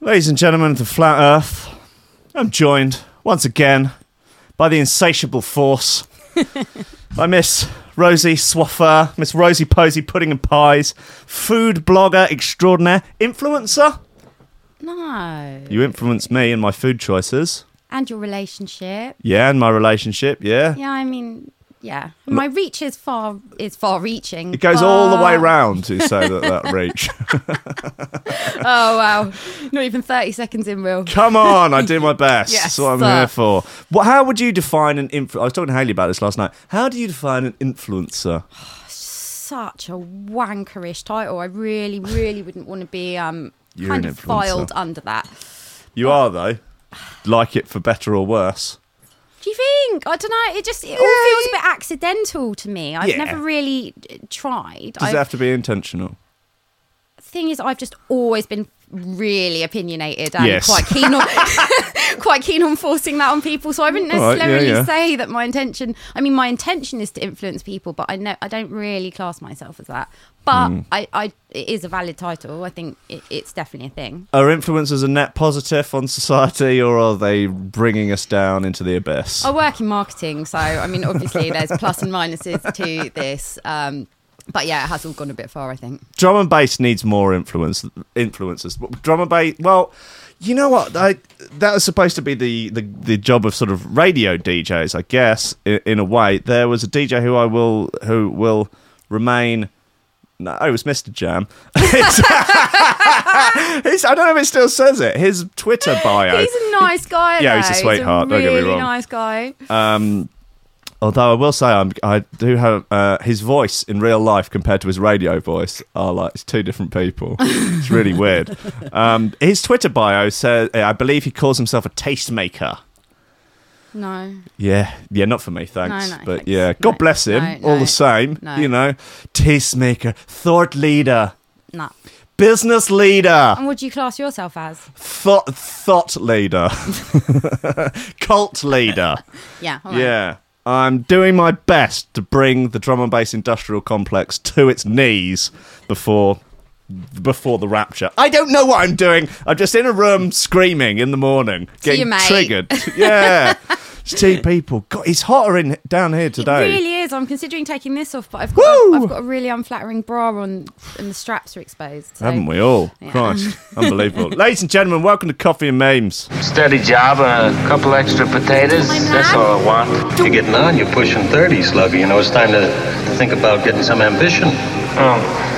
Ladies and gentlemen of the flat earth, I'm joined once again by the insatiable force. I Miss Rosie Swaffer, Miss Rosie Posey Pudding and Pies, food blogger extraordinaire, influencer. No. You influence me in my food choices. And your relationship. Yeah, and my relationship, yeah. Yeah, I mean, yeah. My reach is far is far reaching. It goes all the way round to say that, that reach. Oh wow. Not even 30 seconds in Will. Come on, I do my best. Yes, That's what I'm sir. here for. What, how would you define an influencer? I was talking to Haley about this last night. How do you define an influencer? Such a wankerish title. I really, really wouldn't want to be um You're kind an of influencer. filed under that. You are, though. Like it for better or worse. Do you think? I don't know. It just it all feels a bit accidental to me. I've Yeah. never really uh, tried. Does I, it have to be intentional? thing is, I've just always been really opinionated and Yes. quite keen on quite keen on forcing that on people. So I wouldn't All right, yeah, necessarily yeah. say that my intention. I mean, my intention is to influence people, but I know I don't really class myself as that. But Hmm. I, I, it is a valid title. I think it, it's definitely a thing. Are influencers a net positive on society or are they bringing us down into the abyss? I work in marketing, so I mean, obviously, there's plus and minuses to this. Um, but yeah, it has all gone a bit far. I think. Drum and bass needs more influence influencers. Drum and bass, well, you know what? I, that was supposed to be the, the, the job of sort of radio DJs, I guess. In, in a way, there was a DJ who I will who will remain. No, it was Mr. Jam. I don't know if it still says it. His Twitter bio. He's a nice guy. Yeah, he's a sweetheart, don't He's a get me really wrong. nice guy. Um, although I will say, I'm, I do have uh, his voice in real life compared to his radio voice are like it's two different people. it's really weird. Um, his Twitter bio says, I believe he calls himself a tastemaker. No. Yeah, yeah, not for me, thanks. No, no, but thanks. yeah, God No, bless him. all the same, no. you know, tastemaker, thought leader, Nah. business leader, And what do you class yourself as? thought thought leader, cult leader. Yeah. right. Yeah. I'm doing my best to bring the drum and bass industrial complex to its knees before before the rapture. I don't know what I'm doing. I'm just in a room screaming in the morning, getting your mate. triggered. Yeah. It's two people. God, it's hotter in down here today. It really is. I'm considering taking this off, but I've got Woo! a, I've got a really unflattering bra on, and the straps are exposed. So. Haven't we all? Yeah. Christ, unbelievable. Ladies and gentlemen, welcome to Coffee and Memes. Steady job and a couple extra potatoes. That's all I want. You're getting on. You're pushing 30, Sluggy. You know, it's time to think about getting some ambition. Oh,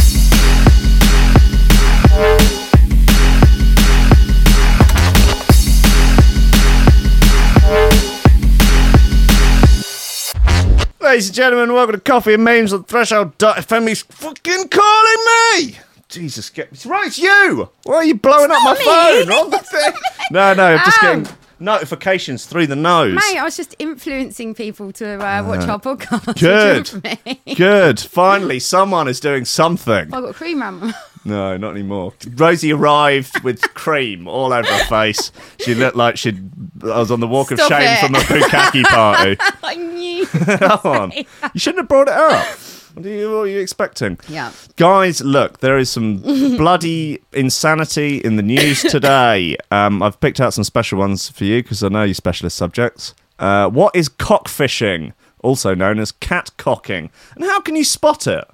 Ladies and gentlemen, welcome to Coffee and Memes on Threshold.fm. He's fucking calling me! Jesus, get it's right, it's you! Why are you blowing up my me. phone on the thing? No, no, I'm just Ow. getting notifications through the nose. Mate, I was just influencing people to uh, watch our podcast. Good. you want me? Good. Finally, someone is doing something. I got cream on. No, not anymore. Rosie arrived with cream all over her face. She looked like she'd. I was on the walk of Stop shame it. from a bukkake party. I. Come on. You shouldn't have brought it up. What are you, what are you expecting? Yeah. Guys, look, there is some bloody insanity in the news today. Um, I've picked out some special ones for you because I know you specialist subjects. Uh, what is cockfishing, also known as catcocking, and how can you spot it?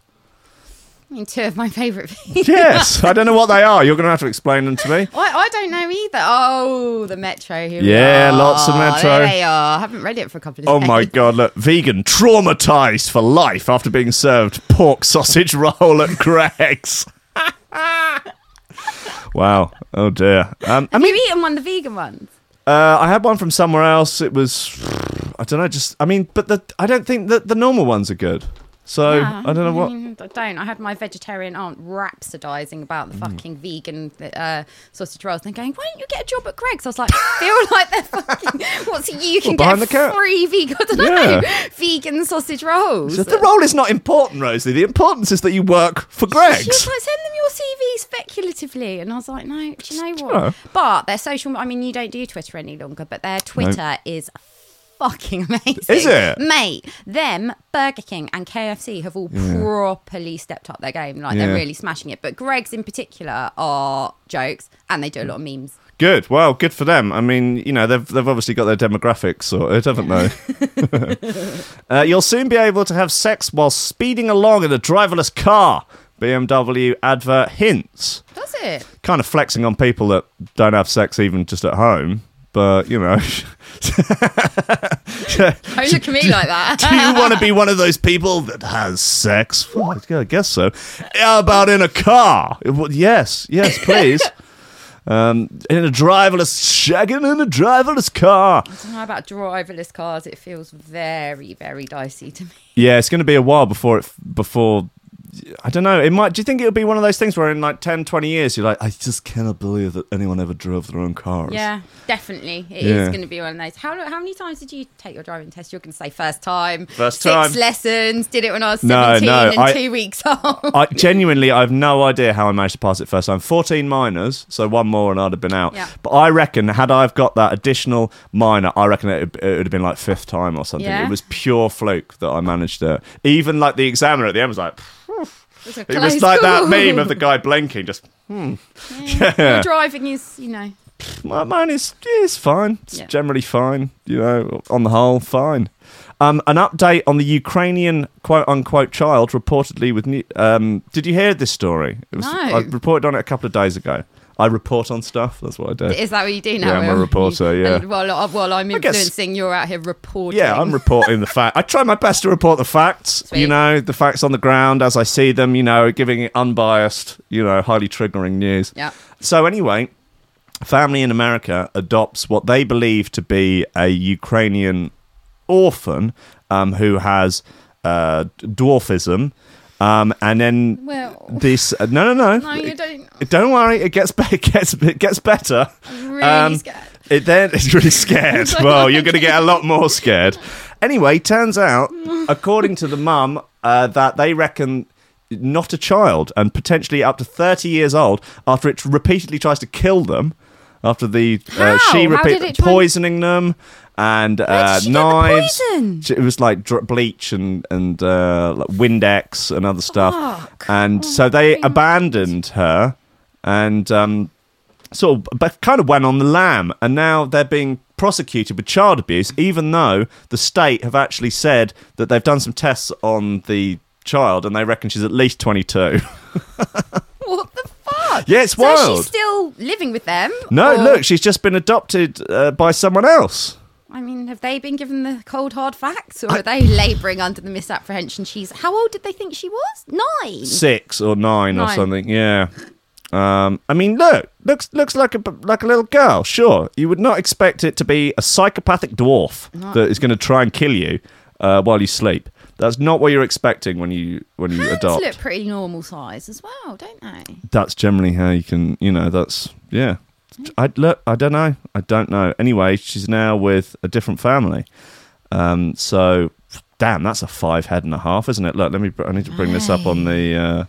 I mean, two of my favourite things. Yes, I don't know what they are. You're going to have to explain them to me. I, I don't know either. Oh, the Metro. Here Yeah, lots of Metro. There they are. I haven't read it for a couple of Oh days. my god, look, vegan traumatized for life after being served pork sausage roll at Greggs. wow. Oh dear. Um, I Have mean, you eaten one of the vegan ones? uh, I had one from somewhere else. It was, I don't know, just, I mean, but the, I don't think that the normal ones are good. So Yeah, I don't know what. mean, I don't. I had my vegetarian aunt rhapsodising about the Mm. fucking vegan uh, sausage rolls and going, why don't you get a job at Greggs? I was like, I feel like they're fucking, what's you can behind get the free vegan, I don't Yeah. know, vegan sausage rolls. The role is not important, Rosie. The importance is that you work for She was Greggs. like, send them your CV speculatively. And I was like, no, do you know what? But their social, I mean, you don't do Twitter any longer, but their Twitter is fucking amazing. Is it? Mate, them, Burger King and KFC have all properly stepped up their game. Like, they're Yeah. really smashing it. But Greggs in particular are jokes and they do a lot of memes. Good. Well, good for them. I mean, you know, they've they've obviously got their demographics sorted, haven't they? uh, you'll soon be able to have sex while speeding along in a driverless car. BMW advert hints. Does it? Kind of flexing on people that don't have sex even just at home. But you know, Don't look at me like that. do you want to be one of those people that has sex? Well, I guess so. How about in a car? Yes, yes, please. Um, in a driverless, shagging in a driverless car. I don't know about driverless cars. It feels very, very dicey to me. Yeah, it's going to be a while before it before. I don't know. It might. Do you think it'll be one of those things where in like 10, 20 years you're like, I just cannot believe that anyone ever drove their own cars. Yeah, definitely. It is Yeah. going to be one of those. How, how many times did you take your driving test? You're going to say first time. First time. six time. lessons. Did it when I was No, 17 no, and I- two weeks old. I genuinely, I have no idea how I managed to pass it first time. Fourteen minors, so one more and I'd have been out. Yeah. But I reckon, had I've got that additional minor, I reckon it, it would have been like fifth time or something. Yeah? It was pure fluke that I managed it. Even like the examiner at the end was like, It was like that meme of the guy blinking, just Your driving is, you know. My mine is is fine. It's Yeah. generally fine. You know, on the whole, fine. Um, an update on the Ukrainian quote unquote child reportedly with. new- Um, did you hear this story? It was, No. I reported on it a couple of days ago. I report on stuff. That's what I do. Is that what you do now? Yeah, I'm a reporter, You- yeah. And while, I- while I'm I guess- influencing, you're out here reporting. Yeah, I'm reporting the fact. I try my best to report the facts. Sweet. You know, the facts on the ground as I see them. You know, giving it unbiased. You know, highly triggering news. Yeah. So anyway, family in America adopts what they believe to be a Ukrainian orphan um, who has uh, dwarfism. Um, and then Well- this uh, no no no No, you don't. don't worry it gets be- it gets it gets better I'm really um, scared. it then it's really scared. well, you're going to get a lot more scared. Anyway, turns out, according to the mum, uh, that they reckon not a child and potentially up to 30 years old after it repeatedly tries to kill them. After the uh, How? she How repeat it try- poisoning them and uh, did she get the knives. poison? It was like dr- bleach and and uh, like Windex and other stuff. Fuck. And so they abandoned her and um, sort of but kind of went on the lam and now they're being prosecuted with child abuse even though the state have actually said that they've done some tests on the child and they reckon she's at least 22 What the fuck? Yeah, it's so wild. she's still living with them? no or- look she's just been adopted uh, by someone else I mean, have they been given the cold hard facts, or are they labouring under the misapprehension? She's how old did they think she was? Nine. six or nine, or something yeah um, I mean, look, looks looks like a like a little girl. Sure, you would not expect it to be a psychopathic dwarf that is going to try and kill you uh, while you sleep. That's not what you're expecting when you when you Hands adopt. look pretty normal size as well, don't they? that's generally how you can you know that's yeah. I look i don't know. I don't know. Anyway she's now with a different family. Um so damn that's a five head and a half isn't it? Look let me i need to bring this up on the uh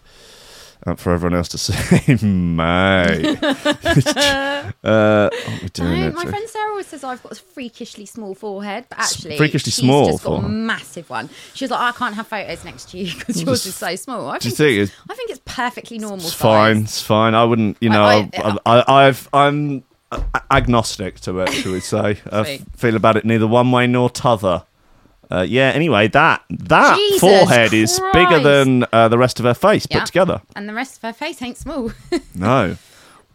uh, for everyone else to see mate uh we're doing No, my friend Sarah always says I've got a freakishly small forehead, but actually, freakishly she's small just got a forehead. massive one. She was like, I can't have photos next to you because yours is so small. I do you think, it's, I think it's perfectly normal. It's size. fine. It's fine. I wouldn't. You know, I- I, I, I've, I'm a- agnostic to it. Shall we say? I Sweet. feel about it neither one way nor t'other. Uh, yeah. Anyway, that that Jesus forehead is bigger than uh, the rest of her face Yeah. put together. And the rest of her face ain't small. No.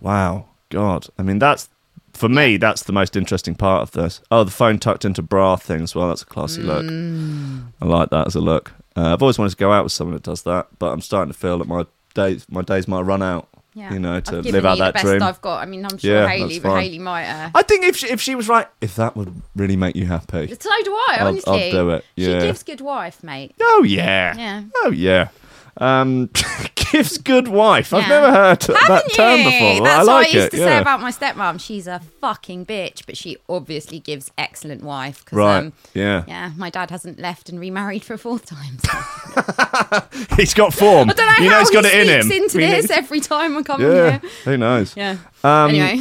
Wow. God. I mean, that's for me. That's the most interesting part of this. Oh, the phone tucked into bra thing as well. That's a classy look. Mm. I like that as a look. Uh, I've always wanted to go out with someone that does that, but I'm starting to feel that my days my days might run out Yeah. you know, to I've given live out you that the best dream. I've got. I mean, I'm sure Yeah, Haley, that's fine. Haley might. Uh, I think if she, if she was right, if that would really make you happy. so do I. I'll- I'll Honestly, do it, yeah. She gives good wife, mate. Oh yeah. Yeah. Oh yeah. Um, gives good wife. I've never heard that Haven't term you? before. That's I like what I used it. to yeah. say about my stepmom. She's a fucking bitch, but she obviously gives excellent wife. right. Um, yeah. yeah, my dad hasn't left and remarried for a fourth time. So. He's got form. I don't know you know how he's got he it in him. into know- this every time I come Yeah. here. Who knows? Yeah. Um, anyway,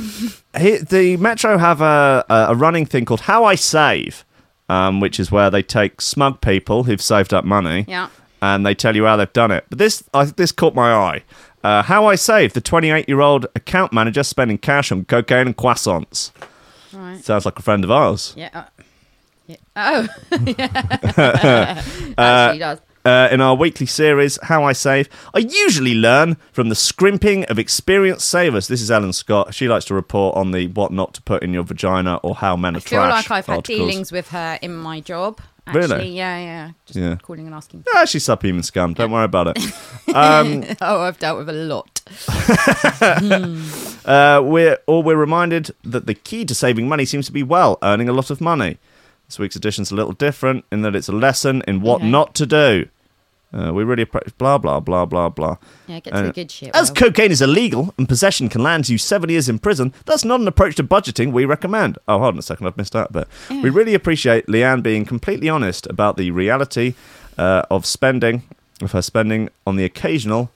He, the Metro have a, a, a running thing called How I Save, um, which is where they take smug people who've saved up money yeah. And they tell you how they've done it. But this I, this caught my eye. Uh, how I Save, the 28 year old account manager spending cash on cocaine and croissants. Right. Sounds like a friend of ours. Yeah. Uh, yeah. Oh. yeah. Actually does. Uh, in our weekly series, How I Save, I usually learn from the scrimping of experienced savers. This is Ellen Scott. She likes to report on the what not to put in your vagina or how men are I feel trash like I've had articles. dealings with her in my job. Really? Actually, yeah, yeah. Just Yeah. calling and asking. Ah, she's subhuman scum. Don't worry about it. Um, Oh, I've dealt with a lot. uh, we're or we're reminded that the key to saving money seems to be well earning a lot of money. This week's edition's a little different in that it's a lesson in what Okay. not to do. Uh, we really appre- blah blah blah blah blah. Yeah, get to Uh, the good shit. As Will. cocaine is illegal and possession can land you seven years in prison, that's not an approach to budgeting we recommend. Oh, hold on a second, I've missed a bit. We really appreciate Leanne being completely honest about the reality uh, of spending, of her spending on the occasional.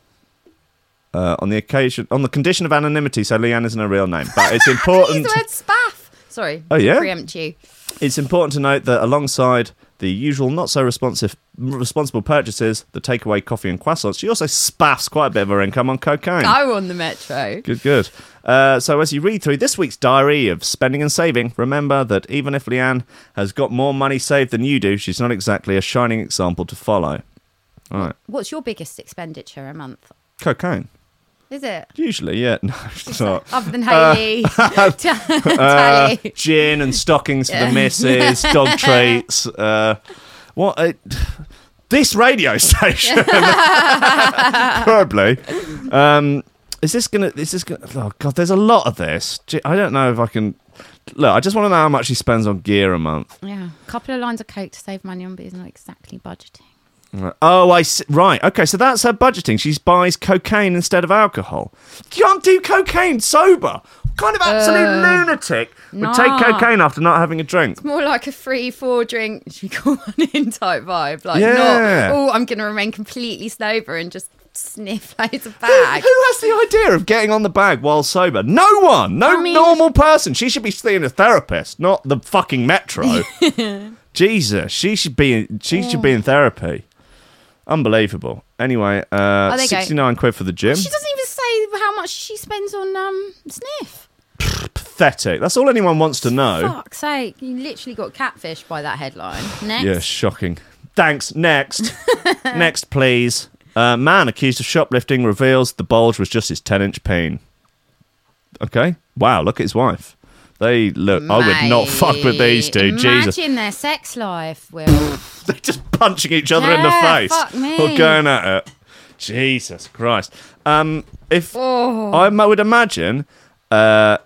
Uh, on the occasion, on the condition of anonymity, so Leanne isn't a real name, but it's important. the word spaff. Sorry. Oh, yeah? Preempt you. it's important to note that alongside the usual not so responsive responsible purchases, the takeaway coffee and croissants, she also spaffs quite a bit of her income on cocaine. Go on the metro. Good, good. Uh, so, as you read through this week's diary of spending and saving, remember that even if Leanne has got more money saved than you do, she's not exactly a shining example to follow. All right. What's your biggest expenditure a month? Cocaine. Is it? Usually, yeah. No, it's not. Other than Haley, Tally. Uh, gin and stockings for the missus, dog treats. Uh, what? Uh, this radio station. Probably. Um, is this gonna? Is this gonna? Oh god, there's a lot of this. I don't know if I can. Look, I just want to know how much he spends on gear a month. yeah, a couple of lines of coke to save money on, but he's not exactly budgeting. Oh, I see. right. Okay, so that's her budgeting. She buys cocaine instead of alcohol. You can't do cocaine sober. What kind of absolute uh, lunatic would take cocaine after not having a drink? It's more like a free four drink, she we call one in type vibe. Like, Yeah. not, oh, I'm going to remain completely sober and just sniff loads of bag. Who has the idea of getting on the bag while sober? No one. No I mean- normal person. She should be seeing a therapist, not the fucking metro. Jesus, she should be. In, she should be in therapy. Unbelievable. Anyway, uh, Oh, there you go. sixty-nine quid for the gym. She doesn't even say how much she spends on um sniff. Pathetic. That's all anyone wants to know. Fuck's sake, you literally got catfished by that headline. Next. Yeah, shocking. Thanks. Next. Next, please. Uh, man accused of shoplifting reveals the bulge was just his 10 inch peen. Okay. Wow, look at his wife. They look. I would not fuck with these two. Mate, Jesus. Imagine their sex life, Will. They're just punching each other in the face. fuck me. Or going at it. Jesus Christ. Um, if Oh. I would imagine, uh,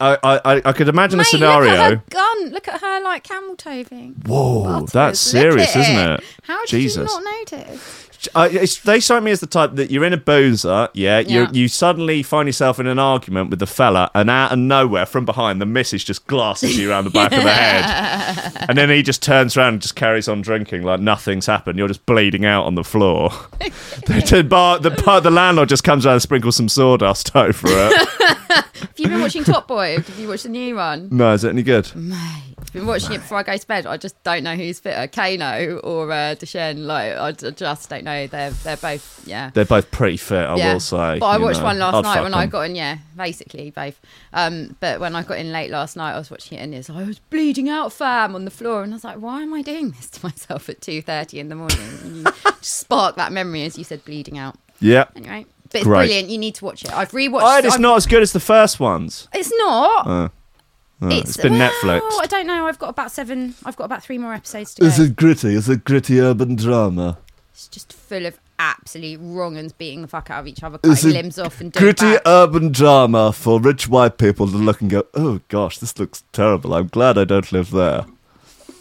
I, I, I- I could imagine Mate, a scenario. Look at her gun. Look at her like camel toving. Whoa, Butters. that's serious, isn't it? How did Jesus. you not notice? Uh, it's, they strike me as the type that you're in a boozer, yeah, you Yeah. you suddenly find yourself in an argument with the fella, and out of nowhere, from behind, the missus just glasses you around the back of the head, and then he just turns around and just carries on drinking like nothing's happened. You're just bleeding out on the floor. the, bar, the, bar, the landlord just comes around and sprinkles some sawdust over it. Have you been watching Top Boy? Have you watched the new one? no, is it any good? Mate, I've been watching it before I go to bed. I just don't know who's fitter, Kano or uh, Dushane. Like I d- just don't know. They're they're both yeah. They're both pretty fit, I yeah. will say. But I watched know. one last I'd night when I got in. Yeah, basically both. Um, but when I got in late last night, I was watching it and it's I was bleeding out, fam, on the floor, and I was like, why am I doing this to myself at two thirty in the morning? And you just spark that memory as you said, bleeding out. Yeah. Anyway, but it's Great. brilliant. You need to watch it. I've rewatched. Oh, it's I've- not as good as the first ones. It's not. Uh, uh, it's been well, Netflix. I don't know. I've got about seven. I've got about three more episodes to go. Is it gritty? Is it gritty urban drama? It's just full of absolute wrong uns beating the fuck out of each other, cutting It's a limbs off and doing Gritty back. urban drama for rich white people to look and go, oh gosh, this looks terrible. I'm glad I don't live there.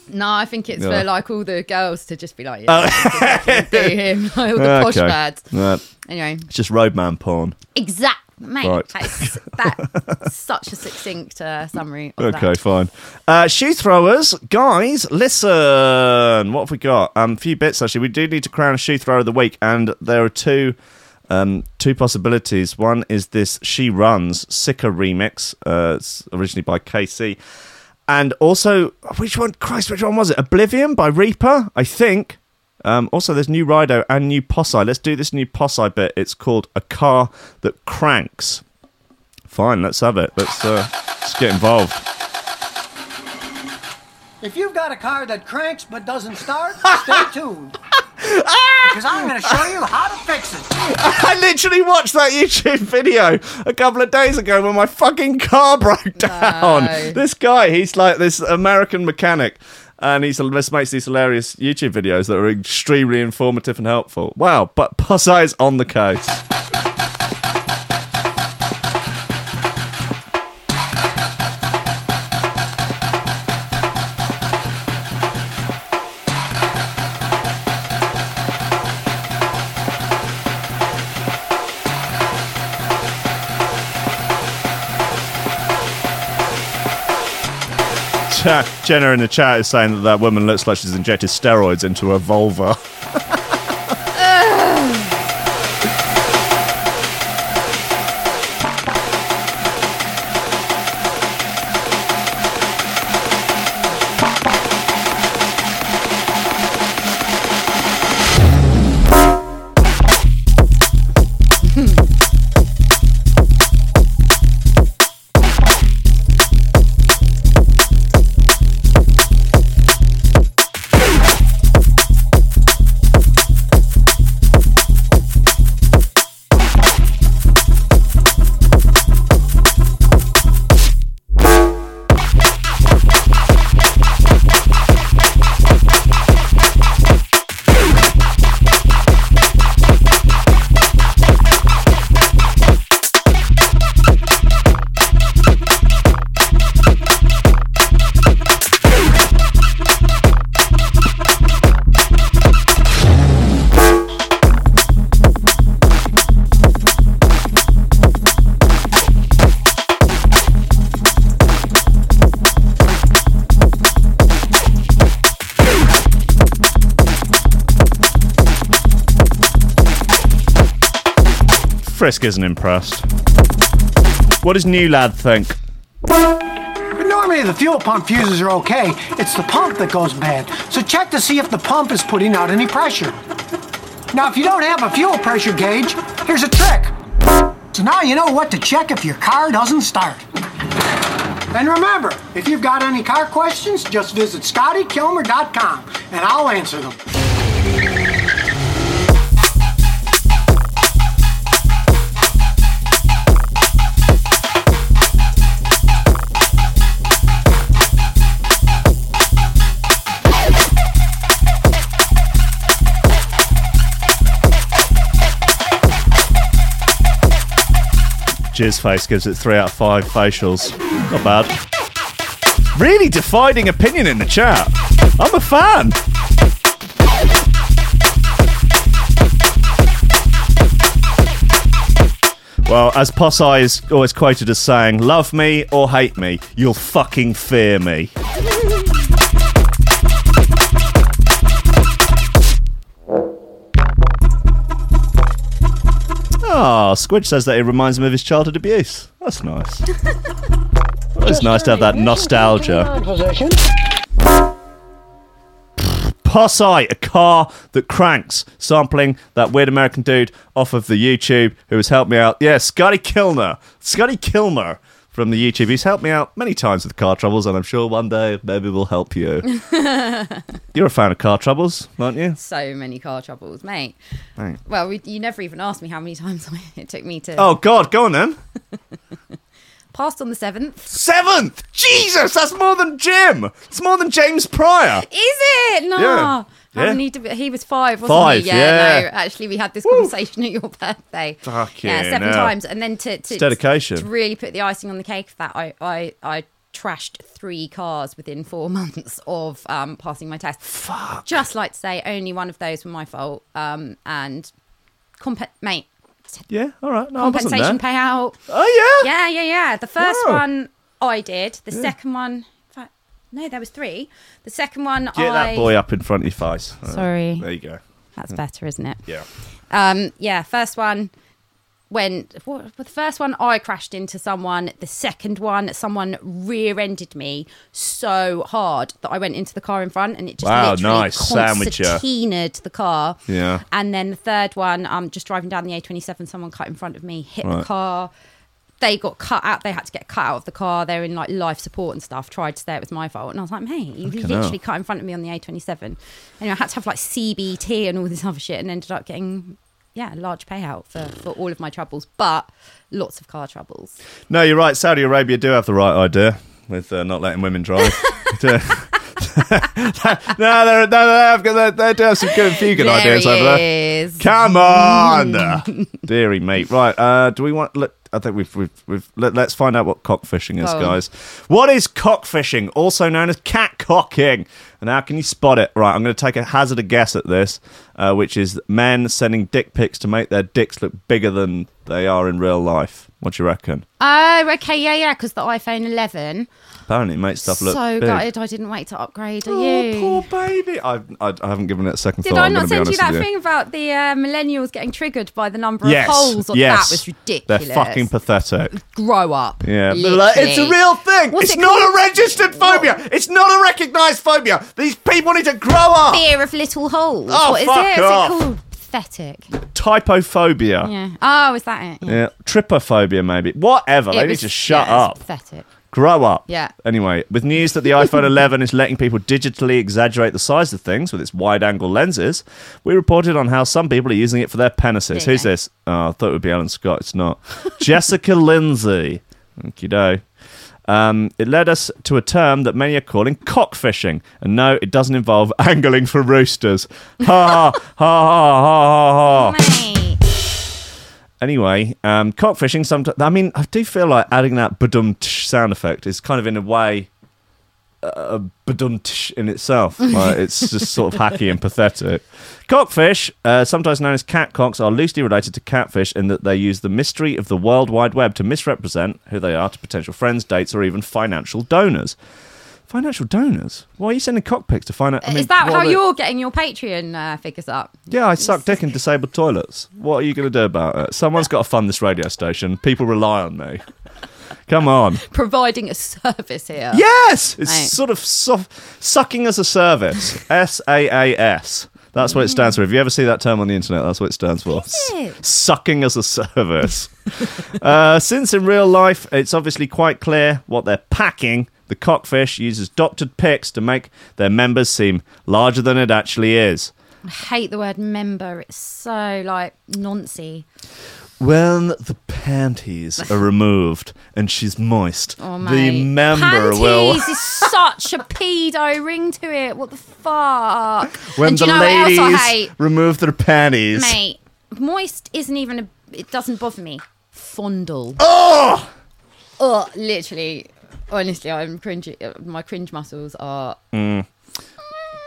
No, I think it's Yeah. for like all the girls to just be like, yeah, do him, like all the posh Okay. lads. Right. Anyway, It's just roadman porn. exact, mate. Right. That's, that's such a succinct uh, summary. Of Okay, that. fine. Uh, shoe throwers, guys, listen. What have we got? Um, a few bits actually. We do need to crown a shoe thrower of the week, and there are two, um, two possibilities. One is this "She Runs" Sicker remix, uh, it's originally by KC, and also which one? Christ, which one was it? Oblivion by Reaper, I think. Um, also, there's new Rido and new Posse. Let's do this new Posse bit. It's called "A Car That Cranks." Fine, let's have it. Let's uh, let's get involved. If you've got a car that cranks but doesn't start, stay tuned. Because I'm going to show you how to fix it. I literally watched that YouTube video a couple of days ago when my fucking car broke down. No. This guy, he's like this American mechanic. And he's just makes these hilarious YouTube videos that are extremely informative and helpful. Wow, but Posse on the case. Jenna in the chat is saying that that woman looks like she's injected steroids into her vulva. Frisk isn't impressed. What does New Lad think? Normally the fuel pump fuses are okay. It's the pump that goes bad. So check to see if the pump is putting out any pressure. Now, if you don't have a fuel pressure gauge, here's a trick. So now you know what to check if your car doesn't start. And remember, if you've got any car questions, just visit scottykilmer.com and I'll answer them. Jizzface gives it three out of five facials. Not bad. Really dividing opinion in the chat. I'm a fan. Well, as Posse is always quoted as saying, love me or hate me, you'll fucking fear me. Ah, Squidge says that it reminds him of his childhood abuse. That's nice. It's nice to have that nostalgia. Posse, a car that cranks, sampling that weird American dude off of the YouTube who has helped me out. Yeah, Scotty Kilmer. Scotty Kilmer from the YouTube. He's helped me out many times with car troubles, and I'm sure one day maybe we'll help you. You're a fan of car troubles, aren't you? So many car troubles, mate. Right. Well, we, you never even asked me how many times it took me to Oh, God, go on then. passed on the seventh. Seventh! Jesus, that's more than Jim. It's more than James Pryor. Is it? No. Yeah. Haven't Yeah. he, de- he was five, wasn't Five, he? yeah. No, actually, we had this conversation at your birthday. Fucking yeah, seven hell. times, and then to, to dedication. to really put the icing on the cake of that, I I, I trashed three cars within four months of um, passing my test. Fuck. Just like to say, only one of those were my fault. Um, and comp- mate, Yeah, all right. No, I wasn't compensation payout. Oh, yeah? Yeah, yeah, yeah. The first one I did. The second one, no, there was three. The second one, Get I. that boy up in front of your face. Uh, Sorry. There you go. That's better, isn't it? Yeah. Um, yeah, first one when what, well, the first one I crashed into someone. The second one, someone rear-ended me so hard that I went into the car in front, and it just Wow, literally nice. Sandwich ya. concertinaed the car. Yeah. And then the third one, I'm um, just driving down the A27, someone cut in front of me, hit Right. the car. They got cut out. They had to get cut out of the car. They're in like life support and stuff. Tried to say it was my fault, and I was like, "Mate, you Fucking literally hell. cut in front of me on the A27." And I had to have like CBT and all this other shit, and ended up getting yeah, a large payout for for all of my troubles, but lots of car troubles. No, you're right. Saudi Arabia do have the right idea with uh, not letting women drive. no, they're, no, they, have, they, do have some good, few good There ideas over there. is. Come on, dearie mate. Right? Uh, do we want? Let, I think we've we've, we've let, let's find out what cockfishing is, on. guys. What is cockfishing, also known as catcocking, and how can you spot it? Right, I'm going to take a hazard a guess at this, uh, which is men sending dick pics to make their dicks look bigger than they are in real life. What do you reckon? Oh, okay, yeah, yeah, because the iPhone 11. Apparently, it makes stuff look so big. gutted I didn't wait to upgrade. Are Oh, you? poor baby. I, I, I haven't given it a second Did thought. I I'm not gonna be send you honest that with thing about the uh, millennials getting triggered by the number Yes, of holes? On yes. That was ridiculous. They're fucking pathetic. Grow up. Yeah, but like, it's a Literally. real thing. What's it's it not called? a registered phobia. It's not a recognised phobia. These people need to grow up. Fear of little holes. Oh, what is fuck it? Is off. it called? Pathetic. Typophobia. Yeah. Oh, is that it? Yeah, trypophobia maybe. Whatever. It they need was- to shut yeah, it's up. Pathetic. Grow up. Yeah. Anyway, with news that the iPhone 11 is letting people digitally exaggerate the size of things with its wide-angle lenses, we reported on how some people are using it for their penises. Who's go. this? Oh, I thought it would be Alan Scott. It's not. Jessica Lindsay. Thank you, do. Um, it led us to a term that many are calling cockfishing. And no, it doesn't involve angling for roosters. Ha ha ha ha ha ha ha. Anyway, um, cockfishing. Sometimes I mean, I do feel like adding that badum sound effect is kind of in a way uh, badum in itself. Like, it's just sort of hacky and pathetic. Cockfish, uh, sometimes known as catcocks, are loosely related to catfish in that they use the mystery of the World Wide Web to misrepresent who they are to potential friends, dates, or even financial donors. Financial donors? Why are you sending cockpics to find out? I mean, is that how they- you're getting your Patreon uh, figures up? yeah, I suck dick in disabled toilets. What are you going to do about it? Someone's got to fund this radio station. People rely on me. Come on. Providing a service here. Yes! It's sort of soft, sucking as a service. S A A S. That's what it stands for. If you ever see that term on the internet, that's what it stands for. Is it? Sucking as a service. uh, since in real life, it's obviously quite clear what they're packing, the cockfish uses doctored pics to make their members seem larger than it actually is. I hate the word member. It's so like noncy. When the panties are removed and she's moist, Oh, the member Panties will. is such a pedo ring to it. What the fuck? When and do the you know ladies what else I hate? remove their panties. Mate, moist isn't even a. It doesn't bother me. Fondle. Oh! Oh, literally. Honestly, I'm cringy. My cringe muscles are.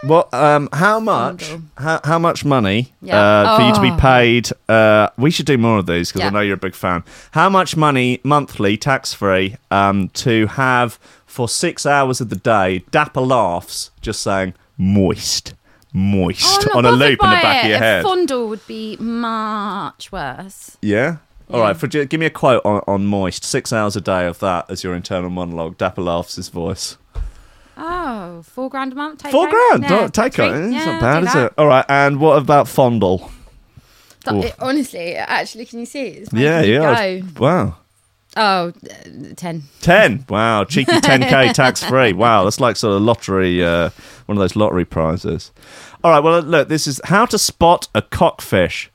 Well, um, how much? How, how much money Yeah. uh, for you to be Oh. paid? Uh, we should do more of these because I know you're a big fan. How much money monthly, tax free, um, to have for six hours of the day? Dapper laughs, just saying moist, moist Oh, on a loop in the back it. of your head. A. Fondle would be much worse. Yeah. All right. For give me a quote on, on moist. Six hours a day of that as your internal monologue. Dapper laughs his voice. Oh, four grand a month. Take Four home? grand. Yeah, Don't take it. It's Yeah, not bad, is it? All right. And what about fondle? It- honestly, actually, can you see it? It's Yeah, yeah. Go. Wow. Oh, uh, 10. 10. Wow. Cheeky 10K tax free. Wow. That's like sort of lottery, uh, one of those lottery prizes. All right. Well, look, this is how to spot a cockfish.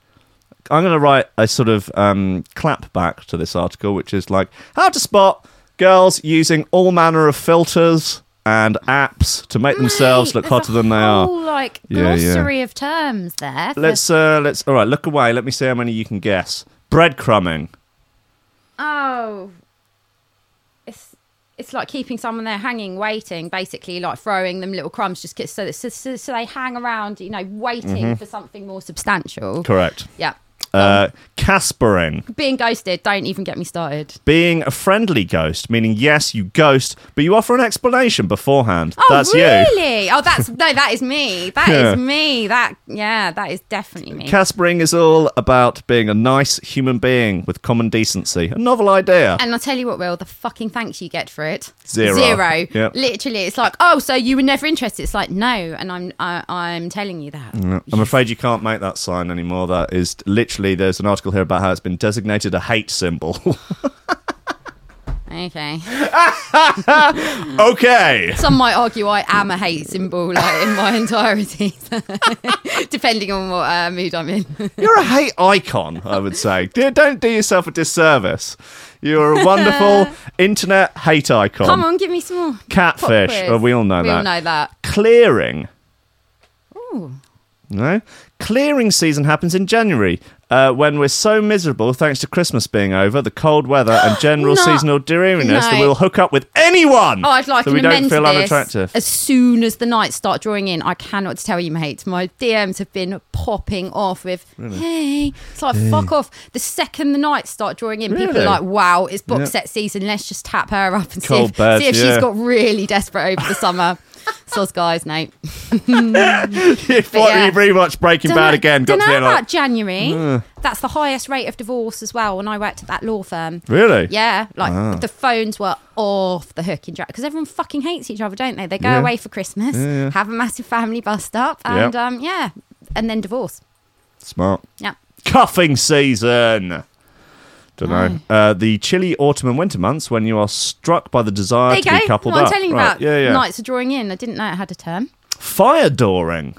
I'm going to write a sort of um, clap back to this article, which is like how to spot Girls using all manner of filters and apps to make themselves look hotter than they whole, are. like Yeah, yeah. glossary of terms there. for- Let's uh let's all right, look away. Let me see how many you can guess. Breadcrumbing. Oh, it's it's like keeping someone there hanging, waiting, basically like throwing them little crumbs, just so, so so so they hang around, you know, waiting Mm-hmm. for something more substantial. Correct. Yeah, Uh Caspering. being ghosted. Don't even get me started. Being a friendly ghost, meaning yes, you ghost, but you offer an explanation beforehand. Oh, That's you. really? Oh, that's no, that is me. That is Yeah. me. That yeah, that is definitely me. Caspering is all about being a nice human being with common decency. A novel idea. And I'll tell you what, Will, the fucking thanks you get for it. Zero. Zero. Yep. Literally, it's like, oh, so you were never interested. It's like, no, and I'm I, I'm telling you that. I'm afraid you can't make that sign anymore. That is literally, there's an article here about how it's been designated a hate symbol. Okay. okay. Some might argue I am a hate symbol, like in my entirety, depending on what uh, mood I'm in. You're a hate icon, I would say. Don't do yourself a disservice. You're a wonderful internet hate icon. Come on, give me some more. Catfish. Well, we all know we that. We all know that. Clearing. Ooh. No? Clearing season happens in January uh, when we're so miserable thanks to Christmas being over, the cold weather, and general No. seasonal dreariness that we'll hook up with anyone Oh, I'd like so we don't feel unattractive. As soon as the nights start drawing in, I cannot tell you, mate. My DMs have been popping off with, "Hey," it's like fuck off. The second the nights start drawing in, people are like, "Wow, it's box Yeah. set season. Let's just tap her up and see if, beds, see if yeah. she's got really desperate over the summer." Soz guys, no. what yeah. you rewatch Breaking Don't Bad know- again? Don't got to know about like, January. That's the highest rate of divorce as well. When I worked at that law firm. really? Yeah, like the phones were off the hook in jack. because everyone fucking hates each other, don't they? They go Yeah. away for Christmas, have a massive family bust up, and Yeah. um, yeah, and then divorce. Smart. Yeah. Cuffing season. Don't know. Uh, the chilly autumn and winter months when you are struck by the desire There you to go. be coupled What I'm up. telling you Right, about Yeah, yeah. nights are drawing in. I didn't know it had a term. Fire dooring.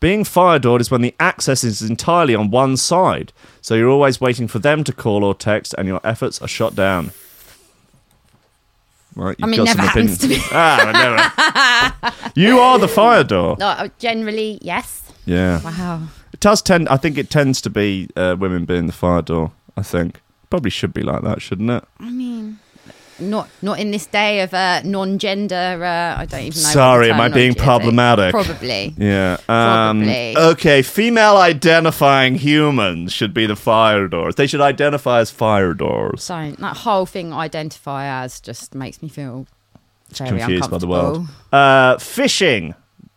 Being fire doored is when the access is entirely on one side, so you're always waiting for them to call or text, and your efforts are shot down. Right, you've mean, got never some happens opinion- to me. ah, never. you are the fire door. No, uh, generally, yes. Yeah, Wow. it does tend. I think it tends to be uh, women being the fire door. I think probably should be like that, shouldn't it? I mean, not not in this day of uh, non-gender. Uh, I don't even know. Sorry, am I being problematic? Probably. Yeah. Um, Probably. okay, female identifying humans should be the fire doors. They should identify as fire doors. So that whole thing identify as just makes me feel very Confused by the world. Uh, fishing.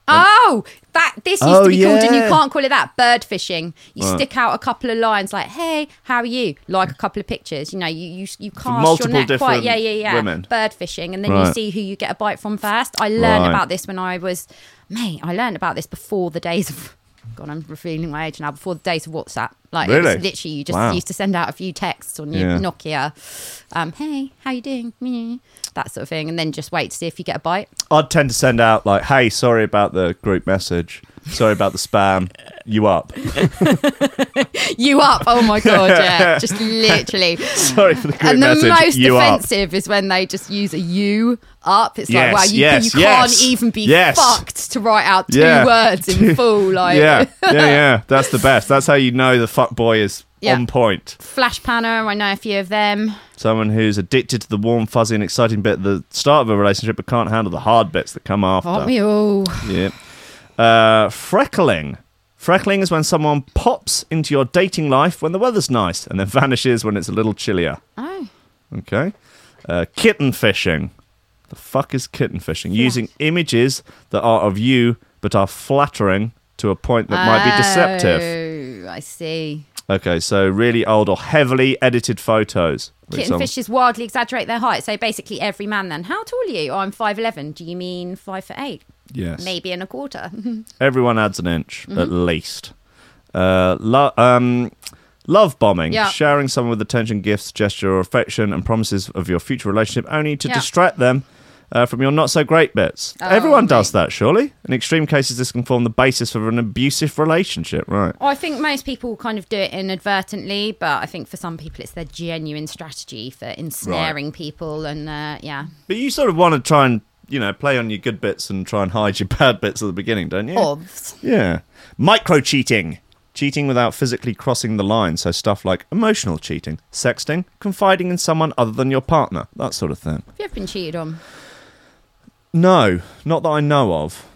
Oh, that this used Oh, to be called, and you can't call it that. Bird fishing. You Right. stick out a couple of lines like, "Hey, how are you?" Like a couple of pictures. You know, you you you cast multiple your net different quite. Yeah, yeah, yeah. women. Bird fishing, and then Right. you see who you get a bite from first. I learned Right. about this when I was, mate. I learned about this before the days of. God, I'm revealing my age now. Before the days of WhatsApp, like it Really? was literally you just Wow. used to send out a few texts on your Yeah. Nokia. Um, hey, how you doing? Meh. That sort of thing, and then just wait to see if you get a bite. I'd tend to send out like, "Hey, sorry about the group message. Sorry about the spam. You up? You up? Oh my god, yeah, just literally. Sorry for the group and the message. most you up? offensive is when they just use a you up. It's Yes, like, wow, you, yes, you yes, can't even be fucked to write out two Yeah. words in full. Like, Yeah, yeah, yeah. That's the best. That's how you know the fuck boy is Yeah. on point. Flash Panner, I know a few of them. Someone who's addicted to the warm, fuzzy, and exciting bit at the start of a relationship, but can't handle the hard bits that come after. Aren't we all? Yeah. Uh, freckling. Freckling is when someone pops into your dating life when the weather's nice and then vanishes when it's a little chillier. Oh, Okay. Uh, kitten fishing. The fuck is kitten fishing? Using images that are of you but are flattering to a point that might be deceptive. Oh, I see. Okay, so really old or heavily edited photos. with Kitten some- fishes wildly exaggerate their height. So basically, every man then. How tall are you? Oh, I'm 5'11. Do you mean 5 foot 8? Yes. Maybe in a quarter. Everyone adds an inch Mm-hmm. at least. Uh, lo- um, love bombing, Yeah. showering someone with attention, gifts, gesture, or affection, and promises of your future relationship only to Yeah. distract them uh, from your not so great bits. Oh, Everyone does that, surely. In extreme cases, this can form the basis for an abusive relationship, right? I think most people kind of do it inadvertently, but I think for some people it's their genuine strategy for ensnaring people. And uh, yeah, But you sort of want to try and, you know, play on your good bits and try and hide your bad bits at the beginning, don't you? obvs. Yeah. Micro cheating. Cheating without physically crossing the line. So stuff like emotional cheating, sexting, confiding in someone other than your partner, that sort of thing. Have you ever been cheated on? No, not that I know of.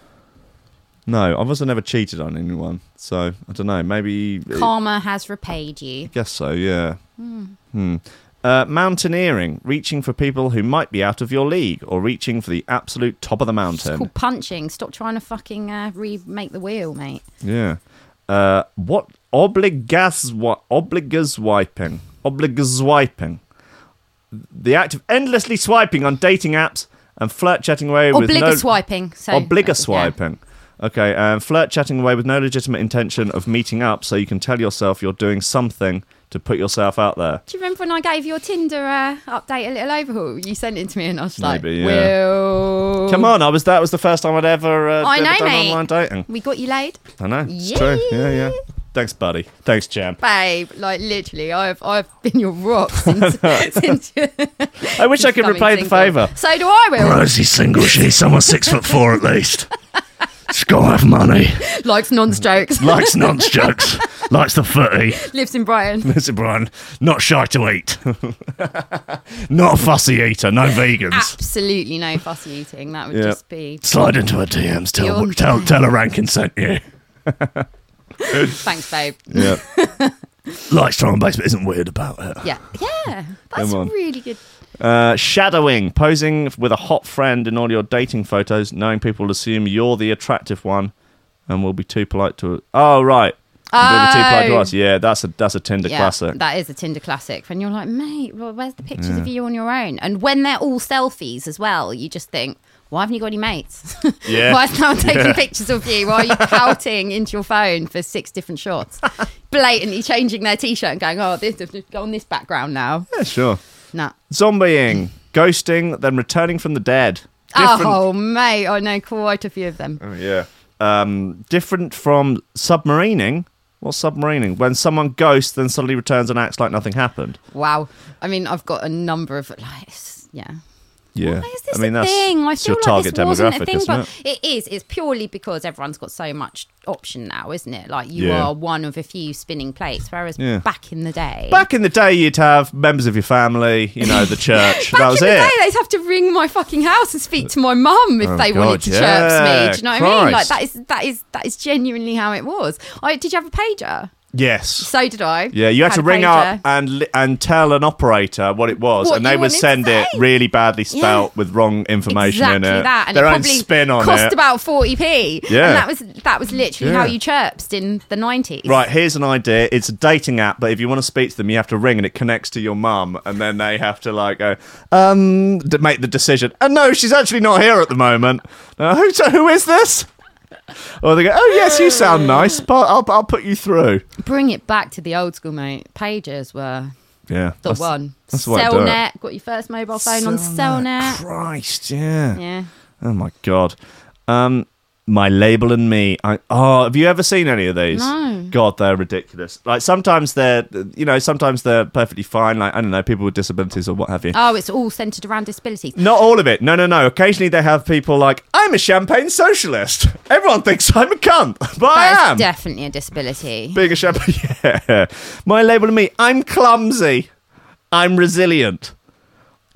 No, I've also never cheated on anyone. So I don't know. Maybe. Karma has repaid you. I guess so, yeah. Hmm. Uh, mountaineering, reaching for people who might be out of your league or reaching for the absolute top of the It's mountain. called punching. Stop trying to fucking uh, remake the wheel, mate. Yeah. Uh, what obligas what obligas swiping. The act of endlessly swiping on dating apps and flirt chatting away with no swiping. So, obliga yeah. swiping. Okay, and flirt chatting away with no legitimate intention of meeting up, so you can tell yourself you're doing something to put yourself out there. Do you remember when I gave your Tinder uh, update a little overhaul? You sent it to me, and I was like, Maybe, yeah. "Well, Come on, I was that was the first time I'd ever, uh, I ever know, done mate. online dating. we got you laid, I know, it's Yeah. true. Yeah, yeah. Thanks, buddy. Thanks, champ. babe." Like literally, I've I've been your rock since. since I wish I could becoming repay the favour. So do I. Will Rosie's single. She's someone six foot four at least. She's got to have money. likes non-strokes. Likes nonce jokes. Likes the footy. Lives in Brighton. Mr. Brian, not shy to eat. not a fussy eater. No vegans. Absolutely no fussy eating. That would Yeah. just be. Slide into her DMs. Tell You're- tell tell her Rankin sent you. Thanks, babe. Yeah. Likes drum and bass, but isn't weird about it. Yeah, yeah. That's Come on. really good. Uh, shadowing, posing with a hot friend in all your dating photos, knowing people will assume you're the attractive one, and will be too polite to. Oh right, And be too polite to Oh. Yeah, that's a that's a Tinder yeah, classic. that is a Tinder classic. When you're like, mate, well, where's the pictures of you on your own? And when they're all selfies as well, you just think, why haven't you got any mates? Yeah. why is no one taking Yeah. pictures of you? Why are you pouting into your phone for six different shots? Blatantly changing their t-shirt and going, oh, this go on this background now. yeah, sure. Nah. Zombieing, ghosting, then returning from the dead. Different- Oh, mate, I know quite a few of them. Oh, yeah. Um, different from submarining. What's submarining? When someone ghosts, then suddenly returns and acts like nothing happened. Wow. I mean, I've got a number of like, yeah. Yeah. Why is this I mean, a that's thing? I feel your like target this wasn't demographic, a thing, isn't but it? it is. It's purely because everyone's got so much option now, isn't it? Like you Yeah. are one of a few spinning plates, whereas Yeah. back in the day, Back in the day, you'd have members of your family, you know, the church. back that was in the it. day, they'd have to ring my fucking house and speak to my mum if Oh, they God, wanted to yeah. chirps me. Do you know what I mean? Like Christ. that is that is that is genuinely how it was. I did you have a pager? Yes. So did I. Yeah, you had, to ring pager. up and li- and tell an operator what it was, What and they would send it really badly spelt with wrong information exactly in it. that, and Their it own probably spin on cost it. about forty p. Yeah. and that was that was literally how you chirped in the nineties. Right, here's an idea. It's a dating app, but if you want to speak to them, you have to ring and it connects to your mum, and then they have to like go, um, make the decision. And no, she's actually not here at the moment. Uh, who, who is this? Or they go, oh yes, you sound nice, but I'll, I'll put you through. Bring it back to the old school, mate. Pages were Yeah, the that's- one. That's the way to do it. Cellnet. Got your first mobile phone on Cellnet. Christ, yeah. Yeah. Oh my god. Um, my label and me. I, oh, have you ever seen any of these? No. God, they're ridiculous. Like sometimes they're, you know, sometimes they're perfectly fine. Like I don't know, people with disabilities or what have you. Oh, it's all centered around disabilities. Not all of it. No, no, no. Occasionally they have people like, I'm a champagne socialist. Everyone thinks I'm a cunt, but I am. definitely a disability. Being a champagne. Yeah. My label and me. I'm clumsy. I'm resilient.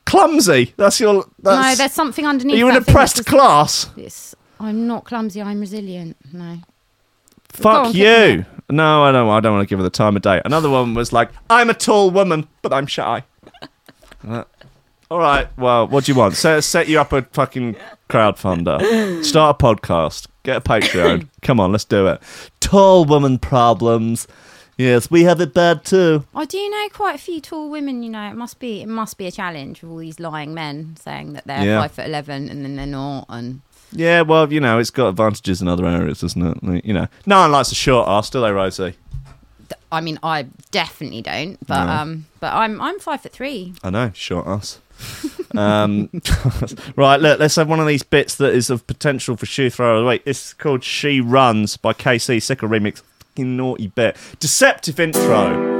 Clumsy. That's your. That's, no, there's something underneath. Are you an that thing oppressed class? it's- I'm not clumsy. I'm resilient. No. Fuck on, you. No, I don't. I don't want to give her the time of day. Another one was like, "I'm a tall woman, but I'm shy." Uh, all right. Well, what do you want? Set set you up a fucking crowdfunder. Start a podcast. Get a Patreon. Come on, let's do it. Tall woman problems. Yes, we have it bad too. I do know quite a few tall women. You know, it must be it must be a challenge with all these lying men saying that they're Yeah. five foot eleven and then they're not. And Yeah, well, you know, it's got advantages in other areas, doesn't it? Like, You know, no one likes a short ass, do they, Rosie? I mean, I definitely don't. But No. um, but I'm I'm five foot three. I know, short us. um, right, look, let's have one of these bits that is of potential for shoe thrower. Wait, this is called She Runs by KC Sicker Remix. Fucking naughty bit. Deceptive intro.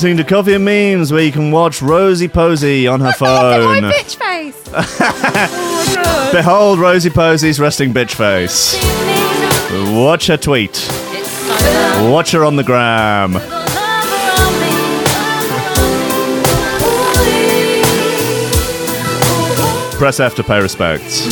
Listening to Coffee and Memes, where you can watch Rosie Posey on her phone. bitch face. Behold Rosie Posey's resting bitch face. Watch her tweet. It's so bad. Watch her on the gram. Press F to pay respects.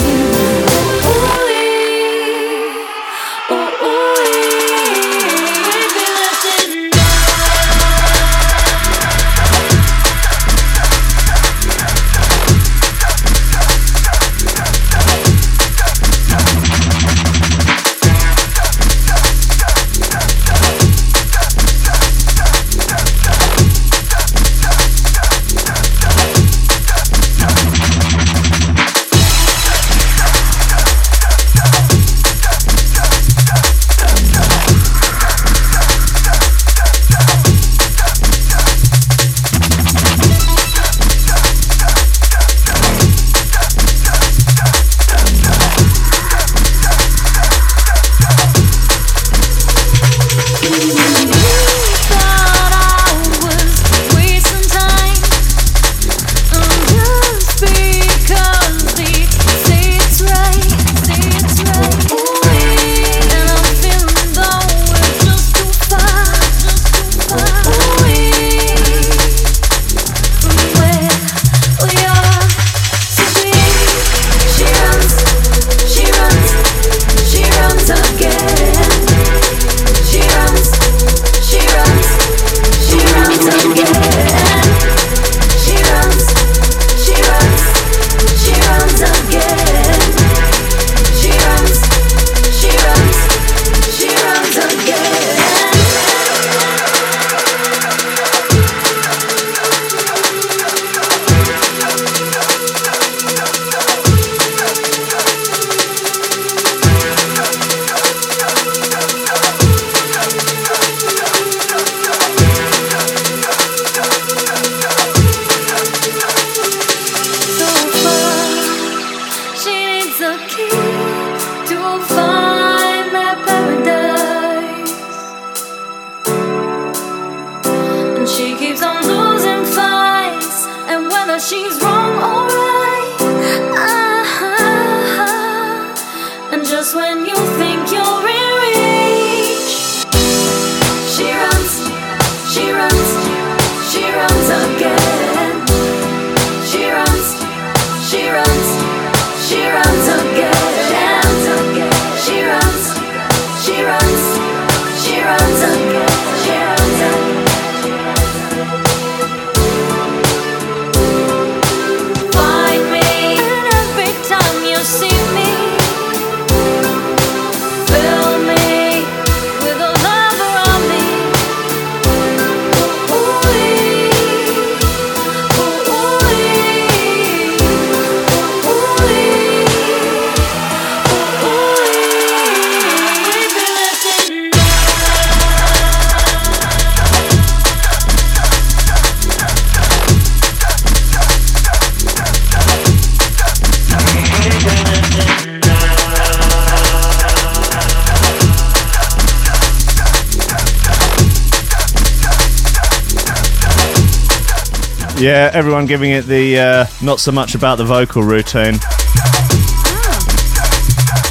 Yeah, everyone giving it the uh, not so much about the vocal routine.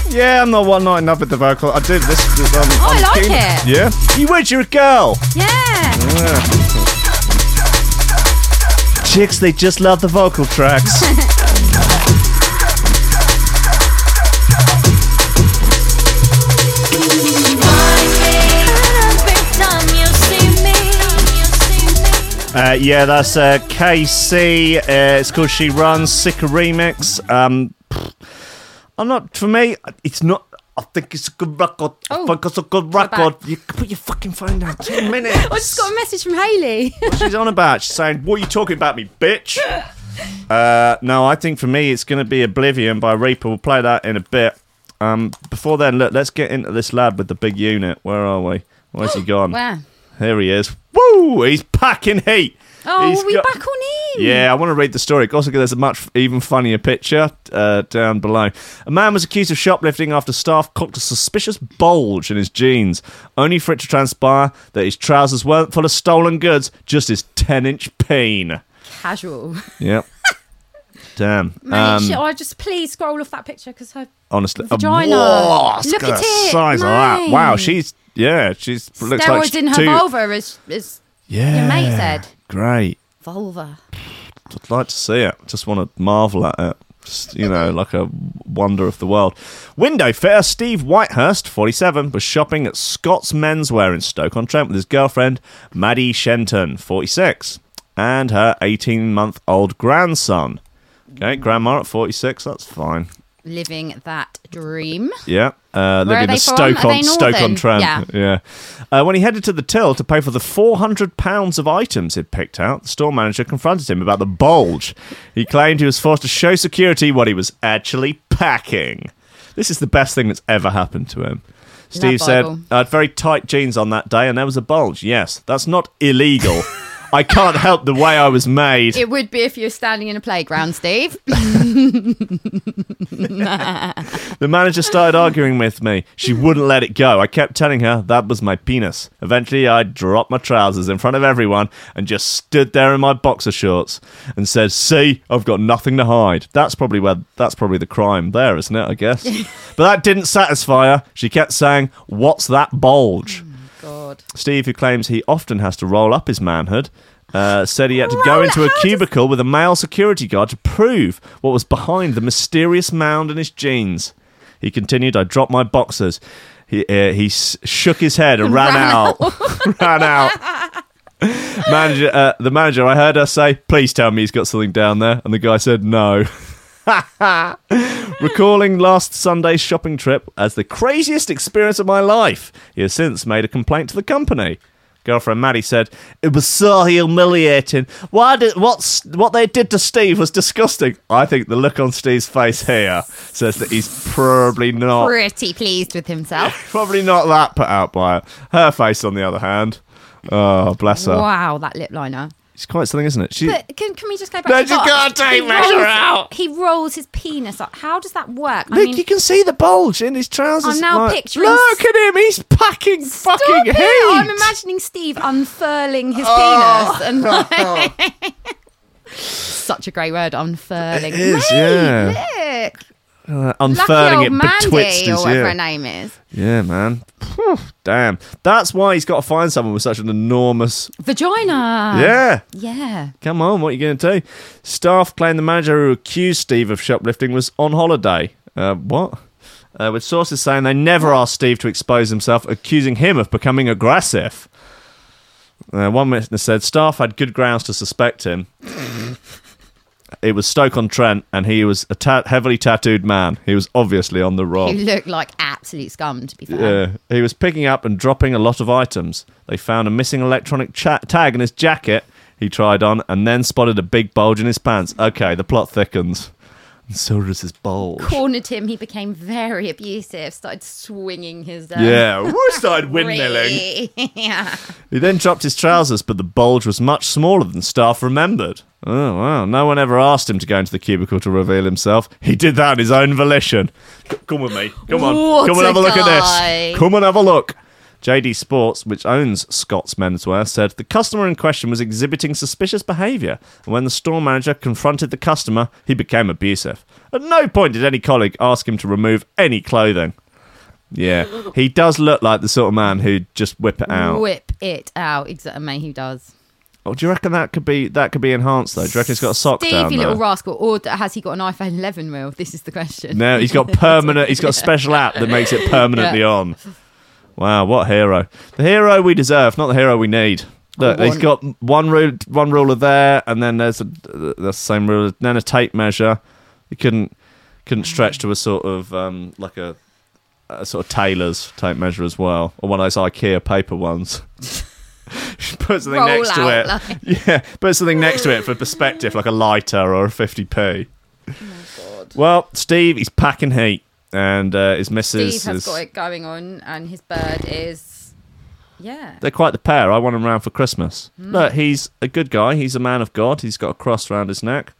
Yeah, I'm not one not enough with the vocal. I did this. this um, Oh, I I'm like keen- it. Yeah, you would. You're a girl. Yeah. Chicks, they just love the vocal tracks. Uh, yeah, that's uh, KC. Uh, it's called She Runs. Sicker remix. Um, pfft, I'm not. For me, it's not. I think it's a good record. I Oh, think it's a good record. You can put your fucking phone down. Two minutes. I just got a message from Haley. She's on about. She's saying, "What are you talking about, me bitch?" Uh, no, I think for me, it's going to be Oblivion by Reaper. We'll play that in a bit. Um, before then, look, let's get into this lab with the big unit. Where are we? Where's he gone? Where? Here he is. Woo! He's packing heat. Oh, He's we got- back on him? Yeah, I want to read the story. Also, there's a much even funnier picture uh, down below. A man was accused of shoplifting after staff clocked a suspicious bulge in his jeans, only for it to transpire that his trousers weren't full of stolen goods, just his 10-inch peen. Casual. Yep. Damn. Man, Um, I just please scroll off that picture because her. honestly, vagina. Whoa, Look at the it, size of that. mate. Wow, she's yeah, she's looks Steroids like in her two, vulva, as, Yeah, your mate said. Great. Vulva. I'd like to see it. Just want to marvel at it. Just, you know, like a wonder of the world. Window fitter Steve Whitehurst, 47, was shopping at Scott's Menswear in Stoke-on-Trent with his girlfriend, Maddie Shenton, 46, and her 18-month-old grandson. Okay, grandma at 46, that's fine. Living that dream. Yeah. Uh, living the? Stoke on Stoke on? Trent. Yeah. yeah. Uh, when he headed to the till to pay for the four hundred pounds of items he'd picked out, the store manager confronted him about the bulge. He claimed he was forced to show security what he was actually packing. This is the best thing that's ever happened to him. Steve said, I had very tight jeans on that day and there was a bulge. Yes, that's not illegal. I can't help the way I was made. It would be if you were standing in a playground, Steve. The manager started arguing with me. She wouldn't let it go. I kept telling her that was my penis. Eventually, I dropped my trousers in front of everyone and just stood there in my boxer shorts and said, "See, I've got nothing to hide." That's probably where that's probably the crime there, isn't it? I guess. but that didn't satisfy her. She kept saying, "What's that bulge?" God. Steve, who claims he often has to roll up his manhood, uh, said he had to go into a cubicle with a male security guard to prove what was behind the mysterious mound in his jeans. He continued, I dropped my boxers. He, uh, he s- shook his head and ran, Ran out. ran out. manager, uh, the manager, I heard her say, please tell me he's got something down there. And the guy said, no. Recalling last Sunday's shopping trip as the craziest experience of my life, he has since made a complaint to the company. Girlfriend Maddie said, "It was so humiliating. Why did what's what they did to Steve was disgusting. I think the look on Steve's face here says that he's probably not Pretty pleased with himself. probably not that put out by it. Her face, on the other hand, oh bless her, Wow, that lip liner. It's quite something, isn't it? She, But can, can we just go back No, to you can't take he measure rolls- out. He rolls his penis up. How does that work? I Look, mean, you can see the bulge in his trousers. I'm now like, picturing- Look at him, he's packing Stop fucking it! heat. I'm imagining Steve unfurling his Oh. penis and like, such a great word, unfurling. It is, Mate, yeah. Look, Uh, unfurling old it Mandy betwixt or whatever yeah. her name is. Yeah, man. Phew, damn. That's why he's got to find someone with such an enormous. Vagina. yeah. Yeah. Come on, what are you going to do? Staff claim the manager who accused Steve of shoplifting was on holiday. Uh, what? Uh, with sources saying they never asked Steve to expose himself, accusing him of becoming aggressive. Uh, one witness said staff had good grounds to suspect him. it was Stoke on Trent, and he was a ta- heavily tattooed man. He was obviously on the rob. He looked like absolute scum, to be fair. Yeah, he was picking up and dropping a lot of items. They found a missing electronic cha- tag in his jacket he tried on and then spotted a big bulge in his pants. Okay, the plot thickens. And so does his bulge. Cornered him, he became very abusive, started swinging his. Uh, Yeah, woo, started windmilling. yeah. He then dropped his trousers, but the bulge was much smaller than staff remembered. Oh, wow. No one ever asked him to go into the cubicle to reveal himself. He did that on his own volition. C- come with me. Come on. What Come and have a look at this. Come and have a look. JD Sports, which owns Scott's Menswear, said the customer in question was exhibiting suspicious behaviour, and when the store manager confronted the customer, he became abusive. At no point did any colleague ask him to remove any clothing. Yeah, he does look like the sort of man who'd just whip it out. Whip it out. Exactly. Mate, who does? Oh, do you reckon that could be that could be enhanced though? Do you reckon he's got a sock Stevie down there? little rascal. Or has he got an iPhone 11 wheel? This is the question. No, he's got permanent. He's got a special app that makes it permanently Yeah. on. Wow, what hero! The hero we deserve, not the hero we need. Look, I he's got one rule, one ruler there, and then there's a the same ruler. Then a tape measure. He couldn't couldn't stretch to a sort of um, like a, a sort of tailor's tape measure as well, or one of those IKEA paper ones. put something Roll next to it. like- Yeah, put something next to it for perspective, like a lighter or a 50p. Oh Well, Steve, he's packing heat, and uh, his missus Steve has is. got it going on, and his bird is. Yeah. They're quite the pair. I want him round for Christmas. Hmm. Look, he's a good guy. He's a man of God. He's got a cross round his neck.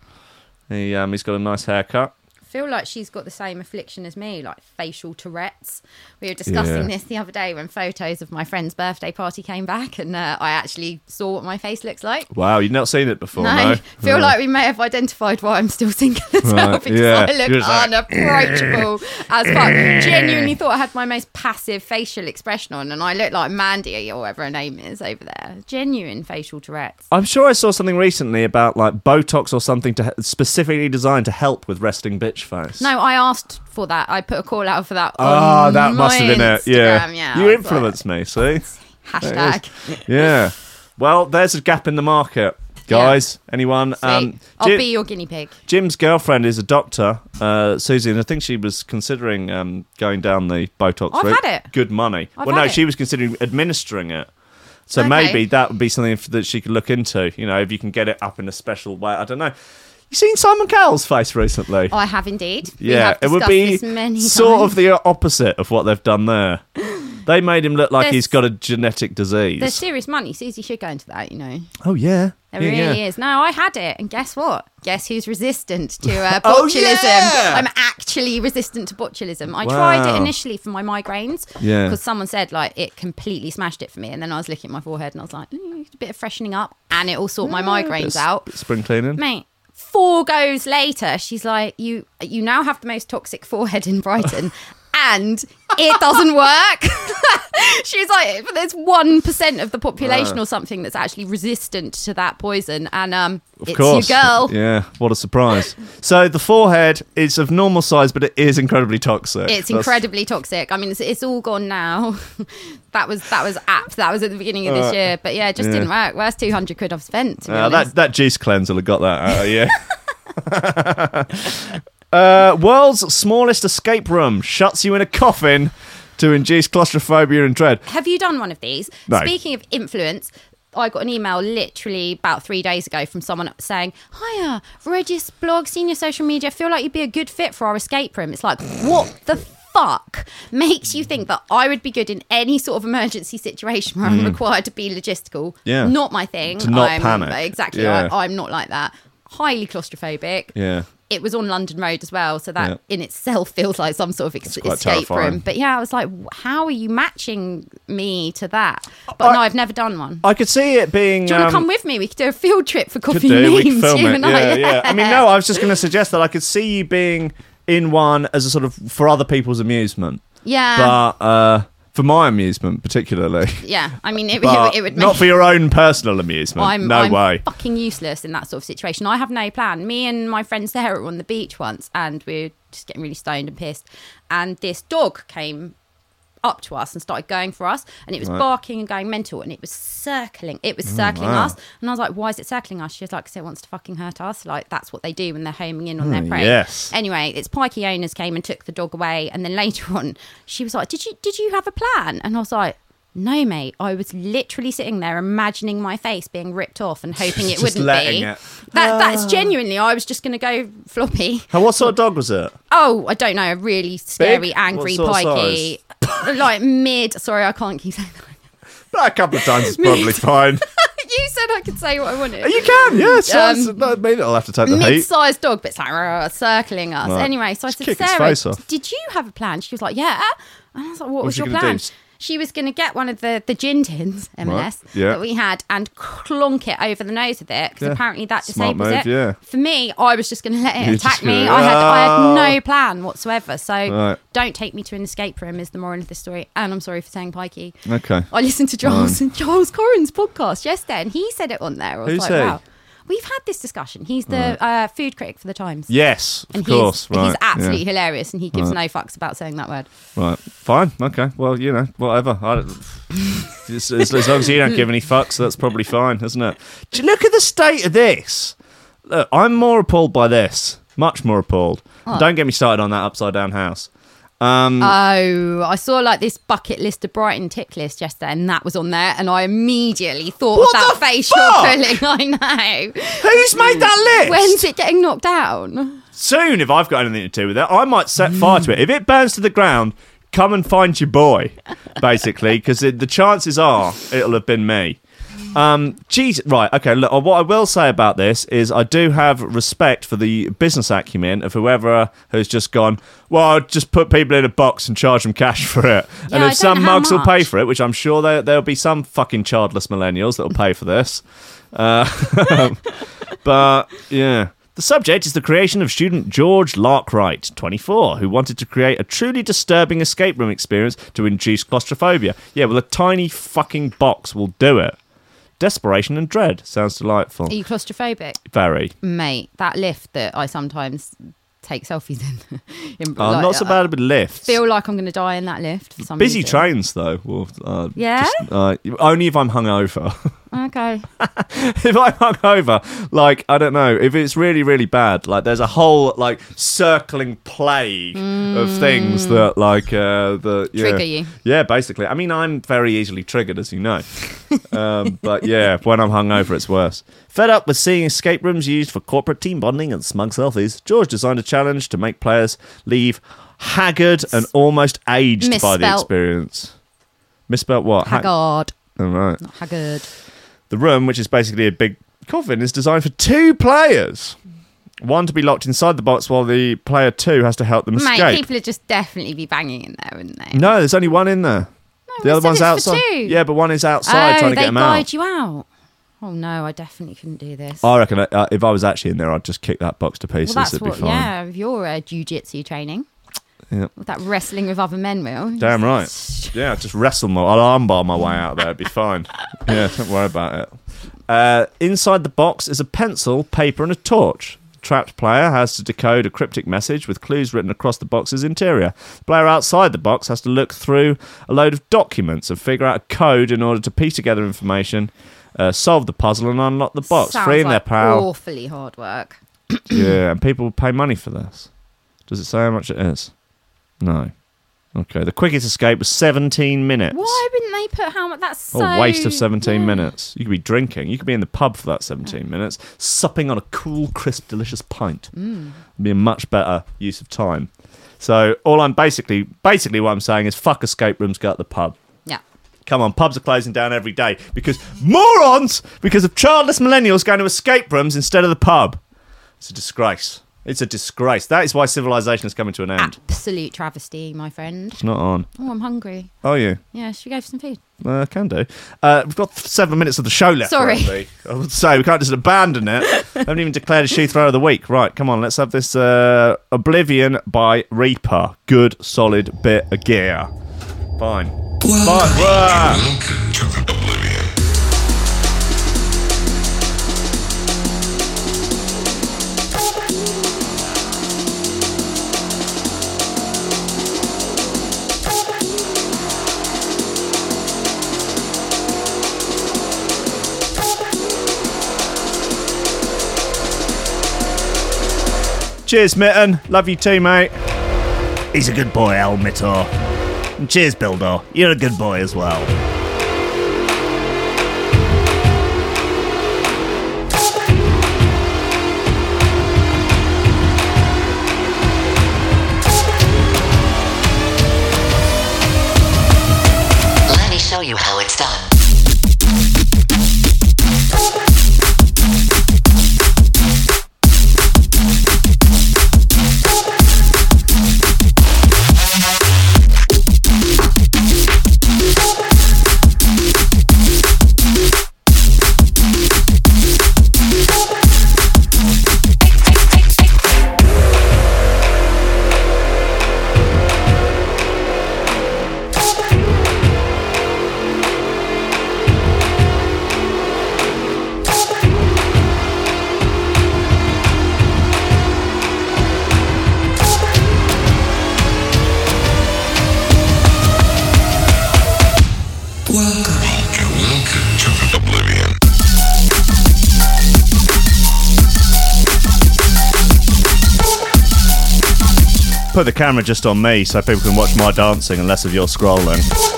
He um, he's got a nice haircut. I feel like she's got the same affliction as me, like facial Tourette's. We were discussing Yeah. this the other day when photos of my friend's birthday party came back, and uh, I actually saw what my face looks like. Wow, you've not seen it before, no, no? feel Right. like we may have identified why I'm still single as well Right, because yeah. I look like- unapproachable as fuck. Genuinely thought I had my most passive facial expression on, and I look like Mandy or whatever her name is over there. Genuine facial Tourette's. I'm sure I saw something recently about like Botox or something to specifically designed to help with resting bitch face. No, I asked for that. I put a call out for that. Ah, that must have been it. Yeah, Instagram, yeah. you I was like, influenced me. See, Hashtag. yeah. Well, there's a gap in the market, guys. Anyone? Um, I'll Jim- be your guinea pig. Jim's girlfriend is a doctor, uh, Susie, and I think she was considering um, going down the Botox I've route. had it. Good money. I've well, no, had it. she was considering administering it. So Okay. maybe that would be something f- that she could look into. You know, if you can get it up in a special way. I don't know. You seen Simon Cowell's face recently? I have indeed. We yeah, have it would discussed be this many sort times. of the opposite of what they've done there. They made him look like There's- he's got a genetic disease. There's serious money. Susie should go into that, you know. oh yeah, There Yeah, really yeah. is. No, I had it, and guess what? Guess who's resistant to uh, Oh, botulism? yeah! I'm actually resistant to botulism. I tried Wow. it initially for my migraines Yeah. because someone said like it completely smashed it for me, and then I was looking at my forehead and I was like, mm, a bit of freshening up, and it all sort my migraines Bit- out. bit spring cleaning. Mate, four goes later, she's like, "You, you now have the most toxic forehead in Brighton." And it doesn't work. She's like, but there's one percent of the population or something that's actually resistant to that poison, and um, Of it's course. your girl. Yeah, what a surprise. so the forehead is of normal size, but it is incredibly toxic. It's That's- incredibly toxic. I mean, it's, it's all gone now. that was that was apt. That was at the beginning of this year, but yeah, it just Uh, yeah. didn't work. Where's two hundred quid I've spent? To be Uh, that that juice cleanse will have got that out of you. uh, world's smallest escape room shuts you in a coffin to induce claustrophobia and dread. Have you done one of these? No. Speaking of influence, I got an email literally about three days ago from someone saying, Hiya, Regis blog, senior social media, feel like you'd be a good fit for our escape room. It's like, what the fuck makes you think that I would be good in any sort of emergency situation where I'm required to be logistical? Mm. Yeah. Not my thing. To not I'm, panic. Exactly. Yeah. I, I'm not like that. Highly claustrophobic Yeah. It was on London Road as well, so that Yeah. in itself feels like some sort of ex- escape terrifying. room. But yeah, I was like, how are you matching me to that? But no, I've never done one. I could see it being. do you want um, to come with me? We could do a field trip for coffee do. memes. We film you it. and Yeah, I. yeah. I mean, no, I was just going to suggest that I could see you being in one as a sort of for other people's amusement, yeah, but uh, for my amusement particularly. yeah. I mean, it, But it would make not for your own personal amusement. I'm, no I'm way. fucking useless in that sort of situation. I have no plan. Me and my friend Sarah were on the beach once, and we were just getting really stoned and pissed. And this dog came up to us and started going for us, and it was barking and going mental, and it was circling. It was circling Mm, wow. us, and I was like, "Why is it circling us?" She was like, "Because it wants to fucking hurt us. Like that's what they do when they're homing in on their Mm, prey." yes. Anyway, its pikey owners came and took the dog away, and then later on, she was like, "Did you did you have a plan?" And I was like. No, mate. I was literally sitting there imagining my face being ripped off and hoping it wouldn't be. it. That that's genuinely. I was just going to go floppy. And what sort of dog was it? Oh, I don't know. A really scary, angry What pikey, like mid. Sorry, I can't keep saying that. But A couple of times is probably fine. you said I could say what I wanted. You can, yes. Um, Um, maybe I'll have to take the heat. mid-sized dog, but it's like circling us. Right. Anyway, so I Just said, Sarah, did you have a plan? She was like, yeah. And I was like, what was was your plan? do? She was going to get one of the the gin tins M&S yeah. that we had and clonk it over the nose with it because Yeah. apparently that disables move, it. yeah. For me, I was just going to let it You're attack me. gonna- I had I Oh. had ah. no plan whatsoever. So Right. don't take me to an escape room is the moral of this story. And I'm sorry for saying pikey. Okay. I listened to Giles Giles Coren's podcast yesterday, and he said it on there. I was Who's like, he? wow. We've had this discussion. He's the uh, food critic for the Times. Yes, of And course. he's, right. he's absolutely yeah. hilarious, and he gives Right. no fucks about saying that word. Right. Fine. Okay. Well, you know, whatever. As, as, long as you don't give any fucks, that's probably fine, isn't it? Do you look at the state of this? Look, I'm more appalled by this. Much more appalled. Don't get me started on that upside down house. Um, Oh, I saw like this bucket list of Brighton tick list yesterday, and that was on there, and I immediately thought What of that face fuck? you're pulling. I know. who's made that list? When's it getting knocked down? Soon, if I've got anything to do with it, I might set fire to it. If it burns to the ground, come and find your boy, basically, because the chances are it'll have been me. Um, geez, right, okay. Look, uh, what I will say about this is I do have respect for the business acumen of whoever has just gone. Well, I'll just put people in a box and charge them cash for it, and Yeah, if some mugs will pay for it, which I'm sure there there'll be some fucking childless millennials that'll pay for this. Uh, but yeah. The subject is the creation of student George Larkwright, 24, who wanted to create a truly disturbing escape room experience to induce claustrophobia. Yeah, well, a tiny fucking box will do it. Desperation and dread sounds delightful. Are you claustrophobic, Very. mate? That lift that I sometimes take selfies in. in Oh, like, not so bad with lifts. Feel like I'm going to die in that lift. For some Busy reason. trains, though. Will, uh, Yeah? just, uh, only if I'm hungover. Okay. if I'm hungover, like I don't know, if it's really really bad, like there's a whole like circling plague of things that like uh, the yeah. Mm. Trigger you. Yeah, basically. I mean, I'm very easily triggered, as you know. um, but yeah, when I'm hungover, it's worse. Fed up with seeing escape rooms used for corporate team bonding and smug selfies, George designed a challenge to make players leave haggard and almost aged by the experience. Misspelt what? Ha- Haggard. oh, right. Not Haggard. The room, which is basically a big coffin, is designed for two players. One to be locked inside the box while the player two has to help them Mate, escape. people would just definitely be banging in there, wouldn't they? No, there's only one in there. the other one's outside. two. Yeah, but one is outside oh, trying to they get him guide out. you out. Oh no, I definitely couldn't do this. I reckon uh, if I was actually in there, I'd just kick that box to pieces. well, that's It'd what. be fine. Yeah, if you're uh, jujitsu training, Yeah. with that wrestling with other men, will. Damn right. Yeah, just wrestle my, I'll armbar my way out there. It'd be fine. Yeah, don't worry about it. Uh, inside the box is a pencil, paper, and a torch. The trapped player has to decode a cryptic message with clues written across the box's interior. The player outside the box has to look through a load of documents and figure out a code in order to piece together information, uh, solve the puzzle, and unlock the box, Sounds freeing like their pal. Awfully hard work. yeah, and people pay money for this. Does it say how much it is? No. Okay, the quickest escape was 17 minutes. Why wouldn't they put how much? That's Oh, so waste of 17 yeah. minutes. You could be drinking. You could be in the pub for that 17 minutes, supping on a cool, crisp, delicious pint. Mm. Be a much better use of time. So all I'm basically, basically what I'm saying is fuck escape rooms, go to the pub. Yeah. Come on, pubs are closing down every day because morons, because of childless millennials going to escape rooms instead of the pub. It's a disgrace. It's a disgrace. That is why civilization is coming to an end. Absolute travesty, my friend. It's not on. Oh, I'm hungry. Are you? Yeah, should we go for some food? Uh, can do. Uh, we've got seven minutes of the show left. Sorry. Andy. I would say we can't just abandon it. I haven't even declared a shoe throw of the week. Right, come on, let's have this uh, Oblivion by Reaper. Good, solid bit of gear. Fine. Fine. Wah! Cheers, Mitten. Love you too, mate. He's a good boy, Al Mittor. And cheers, Bildor. You're a good boy as well. Put the camera just on me so people can watch my dancing and less of your scrolling.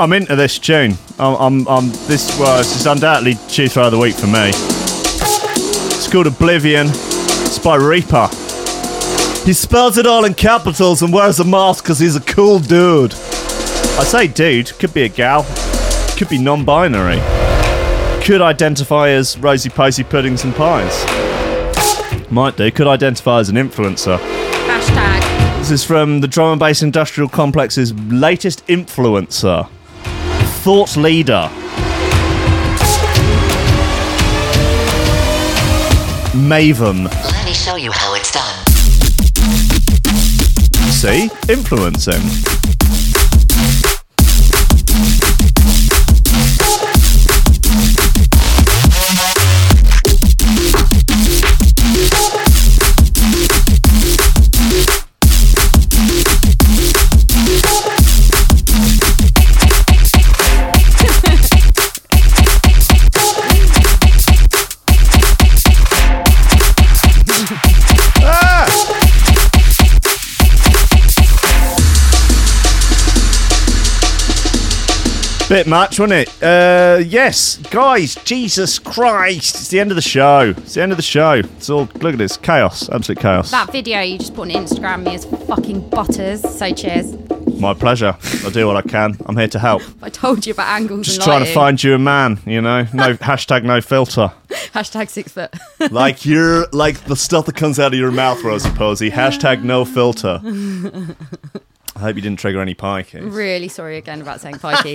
I'm into this tune. I'm, I'm, I'm this was this is undoubtedly tune throw of the week for me. It's called Oblivion. It's by Reaper. He spells it all in capitals and wears a mask because he's a cool dude. I say dude, could be a gal, could be non-binary, could identify as rosy posy puddings and pies. Might do. Could identify as an influencer. Hashtag. This is from the Drum and Bass Industrial Complex's latest influencer, Thought Leader. Maven. Let me show you how it's done. See? Influencing. Bit much, wasn't it? Uh, yes, guys, Jesus Christ. It's the end of the show. It's the end of the show. It's all, look at this chaos, absolute chaos. That video you just put on Instagram me as fucking butters. So cheers. My pleasure. I'll do what I can. I'm here to help. I told you about angles Just trying to find you a man, you know? No hashtag no filter. Hashtag six foot. Like you're like the stuff that comes out of your mouth, Rosie Posey. Hashtag no filter. I hope you didn't trigger any pikeys. really sorry again about saying pikey.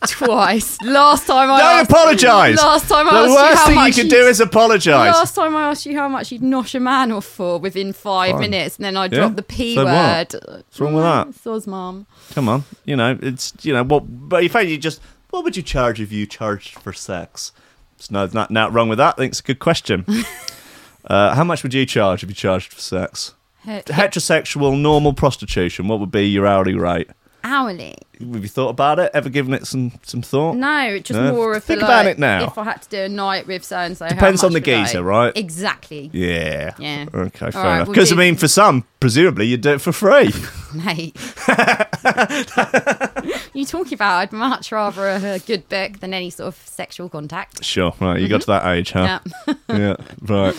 Twice. Last time I Don't asked- apologise. Last time I The asked you how thing you much can you'd- do is apologise. Last time I asked you how much you'd nosh a man off for within five Fine. minutes, and then I Yeah? dropped the P So what? word. What's wrong with that? Soz mum. Come on, you know it's you know what, but if you just what would you charge if you charged for sex? It's no not not wrong with that. I think it's a good question. uh, how much would you charge if you charged for sex? He- Heterosexual normal prostitution. What would be your hourly rate? Hourly. Have you thought about it? Ever given it some some thought? No, just No? more of Think the, about like, it now. If I had to do a night with so and so, Depends on the geezer, right? Exactly, Yeah. Yeah. Okay, fair right, enough. we'll Because I mean, for some, presumably you'd do it for free. mate. you talking about? I'd much rather a good book than any sort of sexual contact. sure. Right. You got mm-hmm. to that age, huh? Yeah. yeah, right.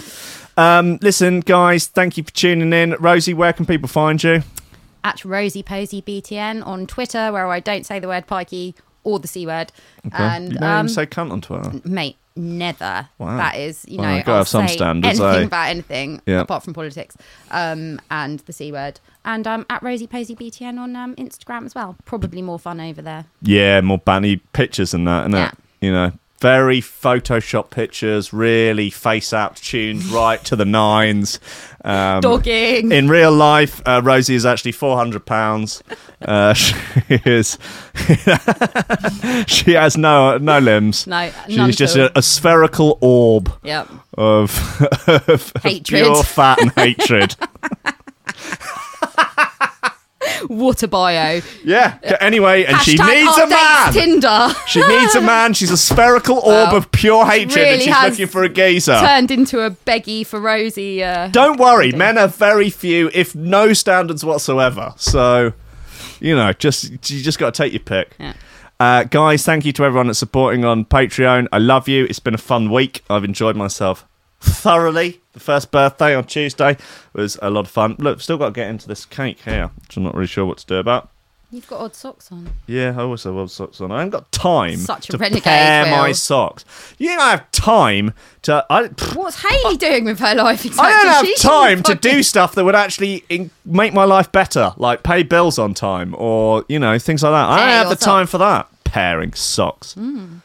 Um, listen, guys, thank you for tuning in. Rosie, where can people find you? At Rosie Posey BTN on Twitter, where I don't say the word pikey or the c word. And you don't um, even say cunt on Twitter. mate, never. Wow. That is, you Well, know, I'll have some standards, anything eh? about anything Yeah. apart from politics, um, and the c word. And um, at Rosie Posey BTN on um, Instagram as well. Probably more fun over there. Yeah, more banny pictures than that, isn't Yeah. it? You know, very Photoshop pictures, really face apt tuned right to the nines. Um, Dogging. In real life, uh, Rosie is actually four hundred pounds. Uh, she is. she has no no limbs. No, she's just a, a spherical orb Yep. of, of Hatred. pure fat and hatred. What a bio. yeah. Anyway, and she Hashtag needs a man. Tinder. She needs a man. She's a spherical orb of pure hatred, really and she's has looking for a geezer. Turned into a beggy for Rosie. Uh, Don't worry, men are very few, if no standards whatsoever. So, you know, just you just got to take your pick. Yeah. Uh, guys, thank you to everyone that's supporting on Patreon. I love you. It's been a fun week. I've enjoyed myself thoroughly. The first birthday on Tuesday was a lot of fun. Look, still got to get into this cake here, which I'm not really sure what to do about. You've got odd socks on. Yeah, I also have odd socks on. I haven't got time Such a to renegade, pair my socks. You don't have time to. I, What's Hayley doing with her life exactly? I don't have She should time to fucking- do stuff that would actually in- make my life better, like pay bills on time or you know things like that. I don't have your the time for that. Pairing socks. Hmm.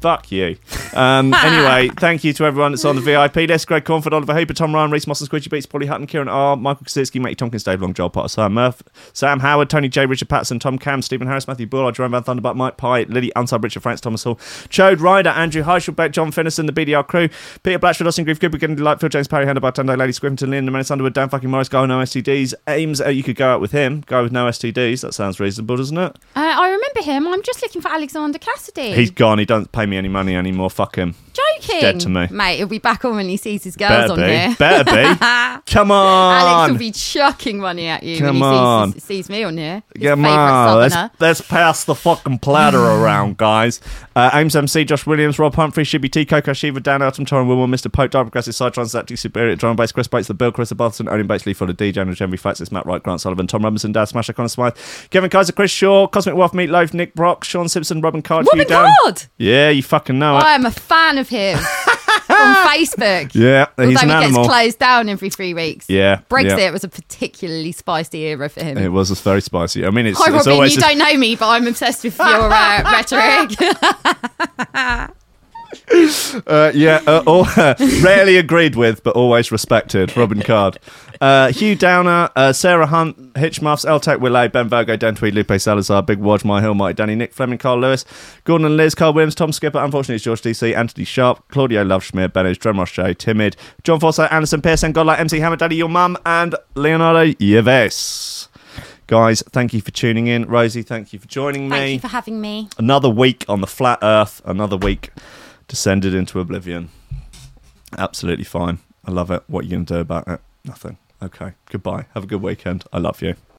Fuck you. Um, anyway, thank you to everyone that's on the VIP list. Greg Cornford, Oliver Hooper, Tom Ryan, Reese Moss and Squidgy Beats, Polly Hutton, Kieran R, Michael Kosicki, Matty Tompkins, Dave Long, Joel Potter, Sam Murph, Sam Howard, Tony J, Richard Patson, Tom Cam, Stephen Harris, Matthew Bull, Jerome Van Thunderbutt, Mike Pye, Lily Unsub, Richard Franks, Thomas Hall, Chode Ryder, Andrew Heichelbeck, John Finnison, the BDR crew, Peter Blatchford, Austin Grief, Good Beginning, Delightful, James Parry, Hannah Bartender, Lady Scrimpton, Lynn, Menace Underwood, Dan fucking Morris, Go No STDs, Ames, uh, you could go out with him, Guy with no STDs, that sounds reasonable, doesn't it? Uh, I remember him. I'm just looking for Alexander Cassidy. He's gone, he doesn't pay me any money anymore, fuck him. Joking. dead to me. Mate, he'll be back on when he sees his girls Better on be. here. Better be. Come on. Alex will be chucking money at you Come when he on. sees, sees me on here. His Come favourite on, let's, southerner. let's pass the fucking platter around, guys. Uh, Ames MC, Josh Williams, Rob Humphrey, Shibby T, Coco Shiva, Dan Elton, Torrin Wilmore, Mr. Pope, Dark Progressive, Side Transacting, Superior, Drum Bass, Chris Bates, The Bill, Chris Barton, Owen Bates, Lee Fuller, DJ, and Henry Fats, it's Matt Wright, Grant Sullivan, Tom Robinson, Dad Smasher, Connor Smythe, Kevin Kaiser, Chris Shaw, Cosmic Wealth, Meatloaf, Nick Brock, Sean Simpson, Robin Card, Robin Hugh Down. Card? Yeah, you fucking know it. I am a fan of him on Facebook. Yeah, he's Although an he animal. gets closed down every three weeks. Yeah, Brexit yeah. was a particularly spicy era for him. It was very spicy. I mean, it's, Hi, it's Robin. always You don't know me, but I'm obsessed with your uh, rhetoric. Uh, yeah, uh, all, rarely agreed with, but always respected. Robin Card. Uh, Hugh Downer, uh, Sarah Hunt, Hitchmuffs, Eltec Willay, Ben Virgo, Dan Tweed, Lupe Salazar, Big Wodge, My Hill, Mighty Danny, Nick Fleming, Carl Lewis, Gordon and Liz, Carl Williams, Tom Skipper, unfortunately it's George DC, Anthony Sharp, Claudio Loveschmier, Bennett, Drum Roche, Timid, John Forsyth, Anderson Pearson, Godlike, MC Hammer, Daddy, Your Mum, and Leonardo Yeves. Guys, thank you for tuning in. Rosie, thank you for joining me Thank you for having me. another week on the flat earth another week descended into oblivion absolutely fine i love it what are you going to do about it nothing okay goodbye. Have a good weekend. I love you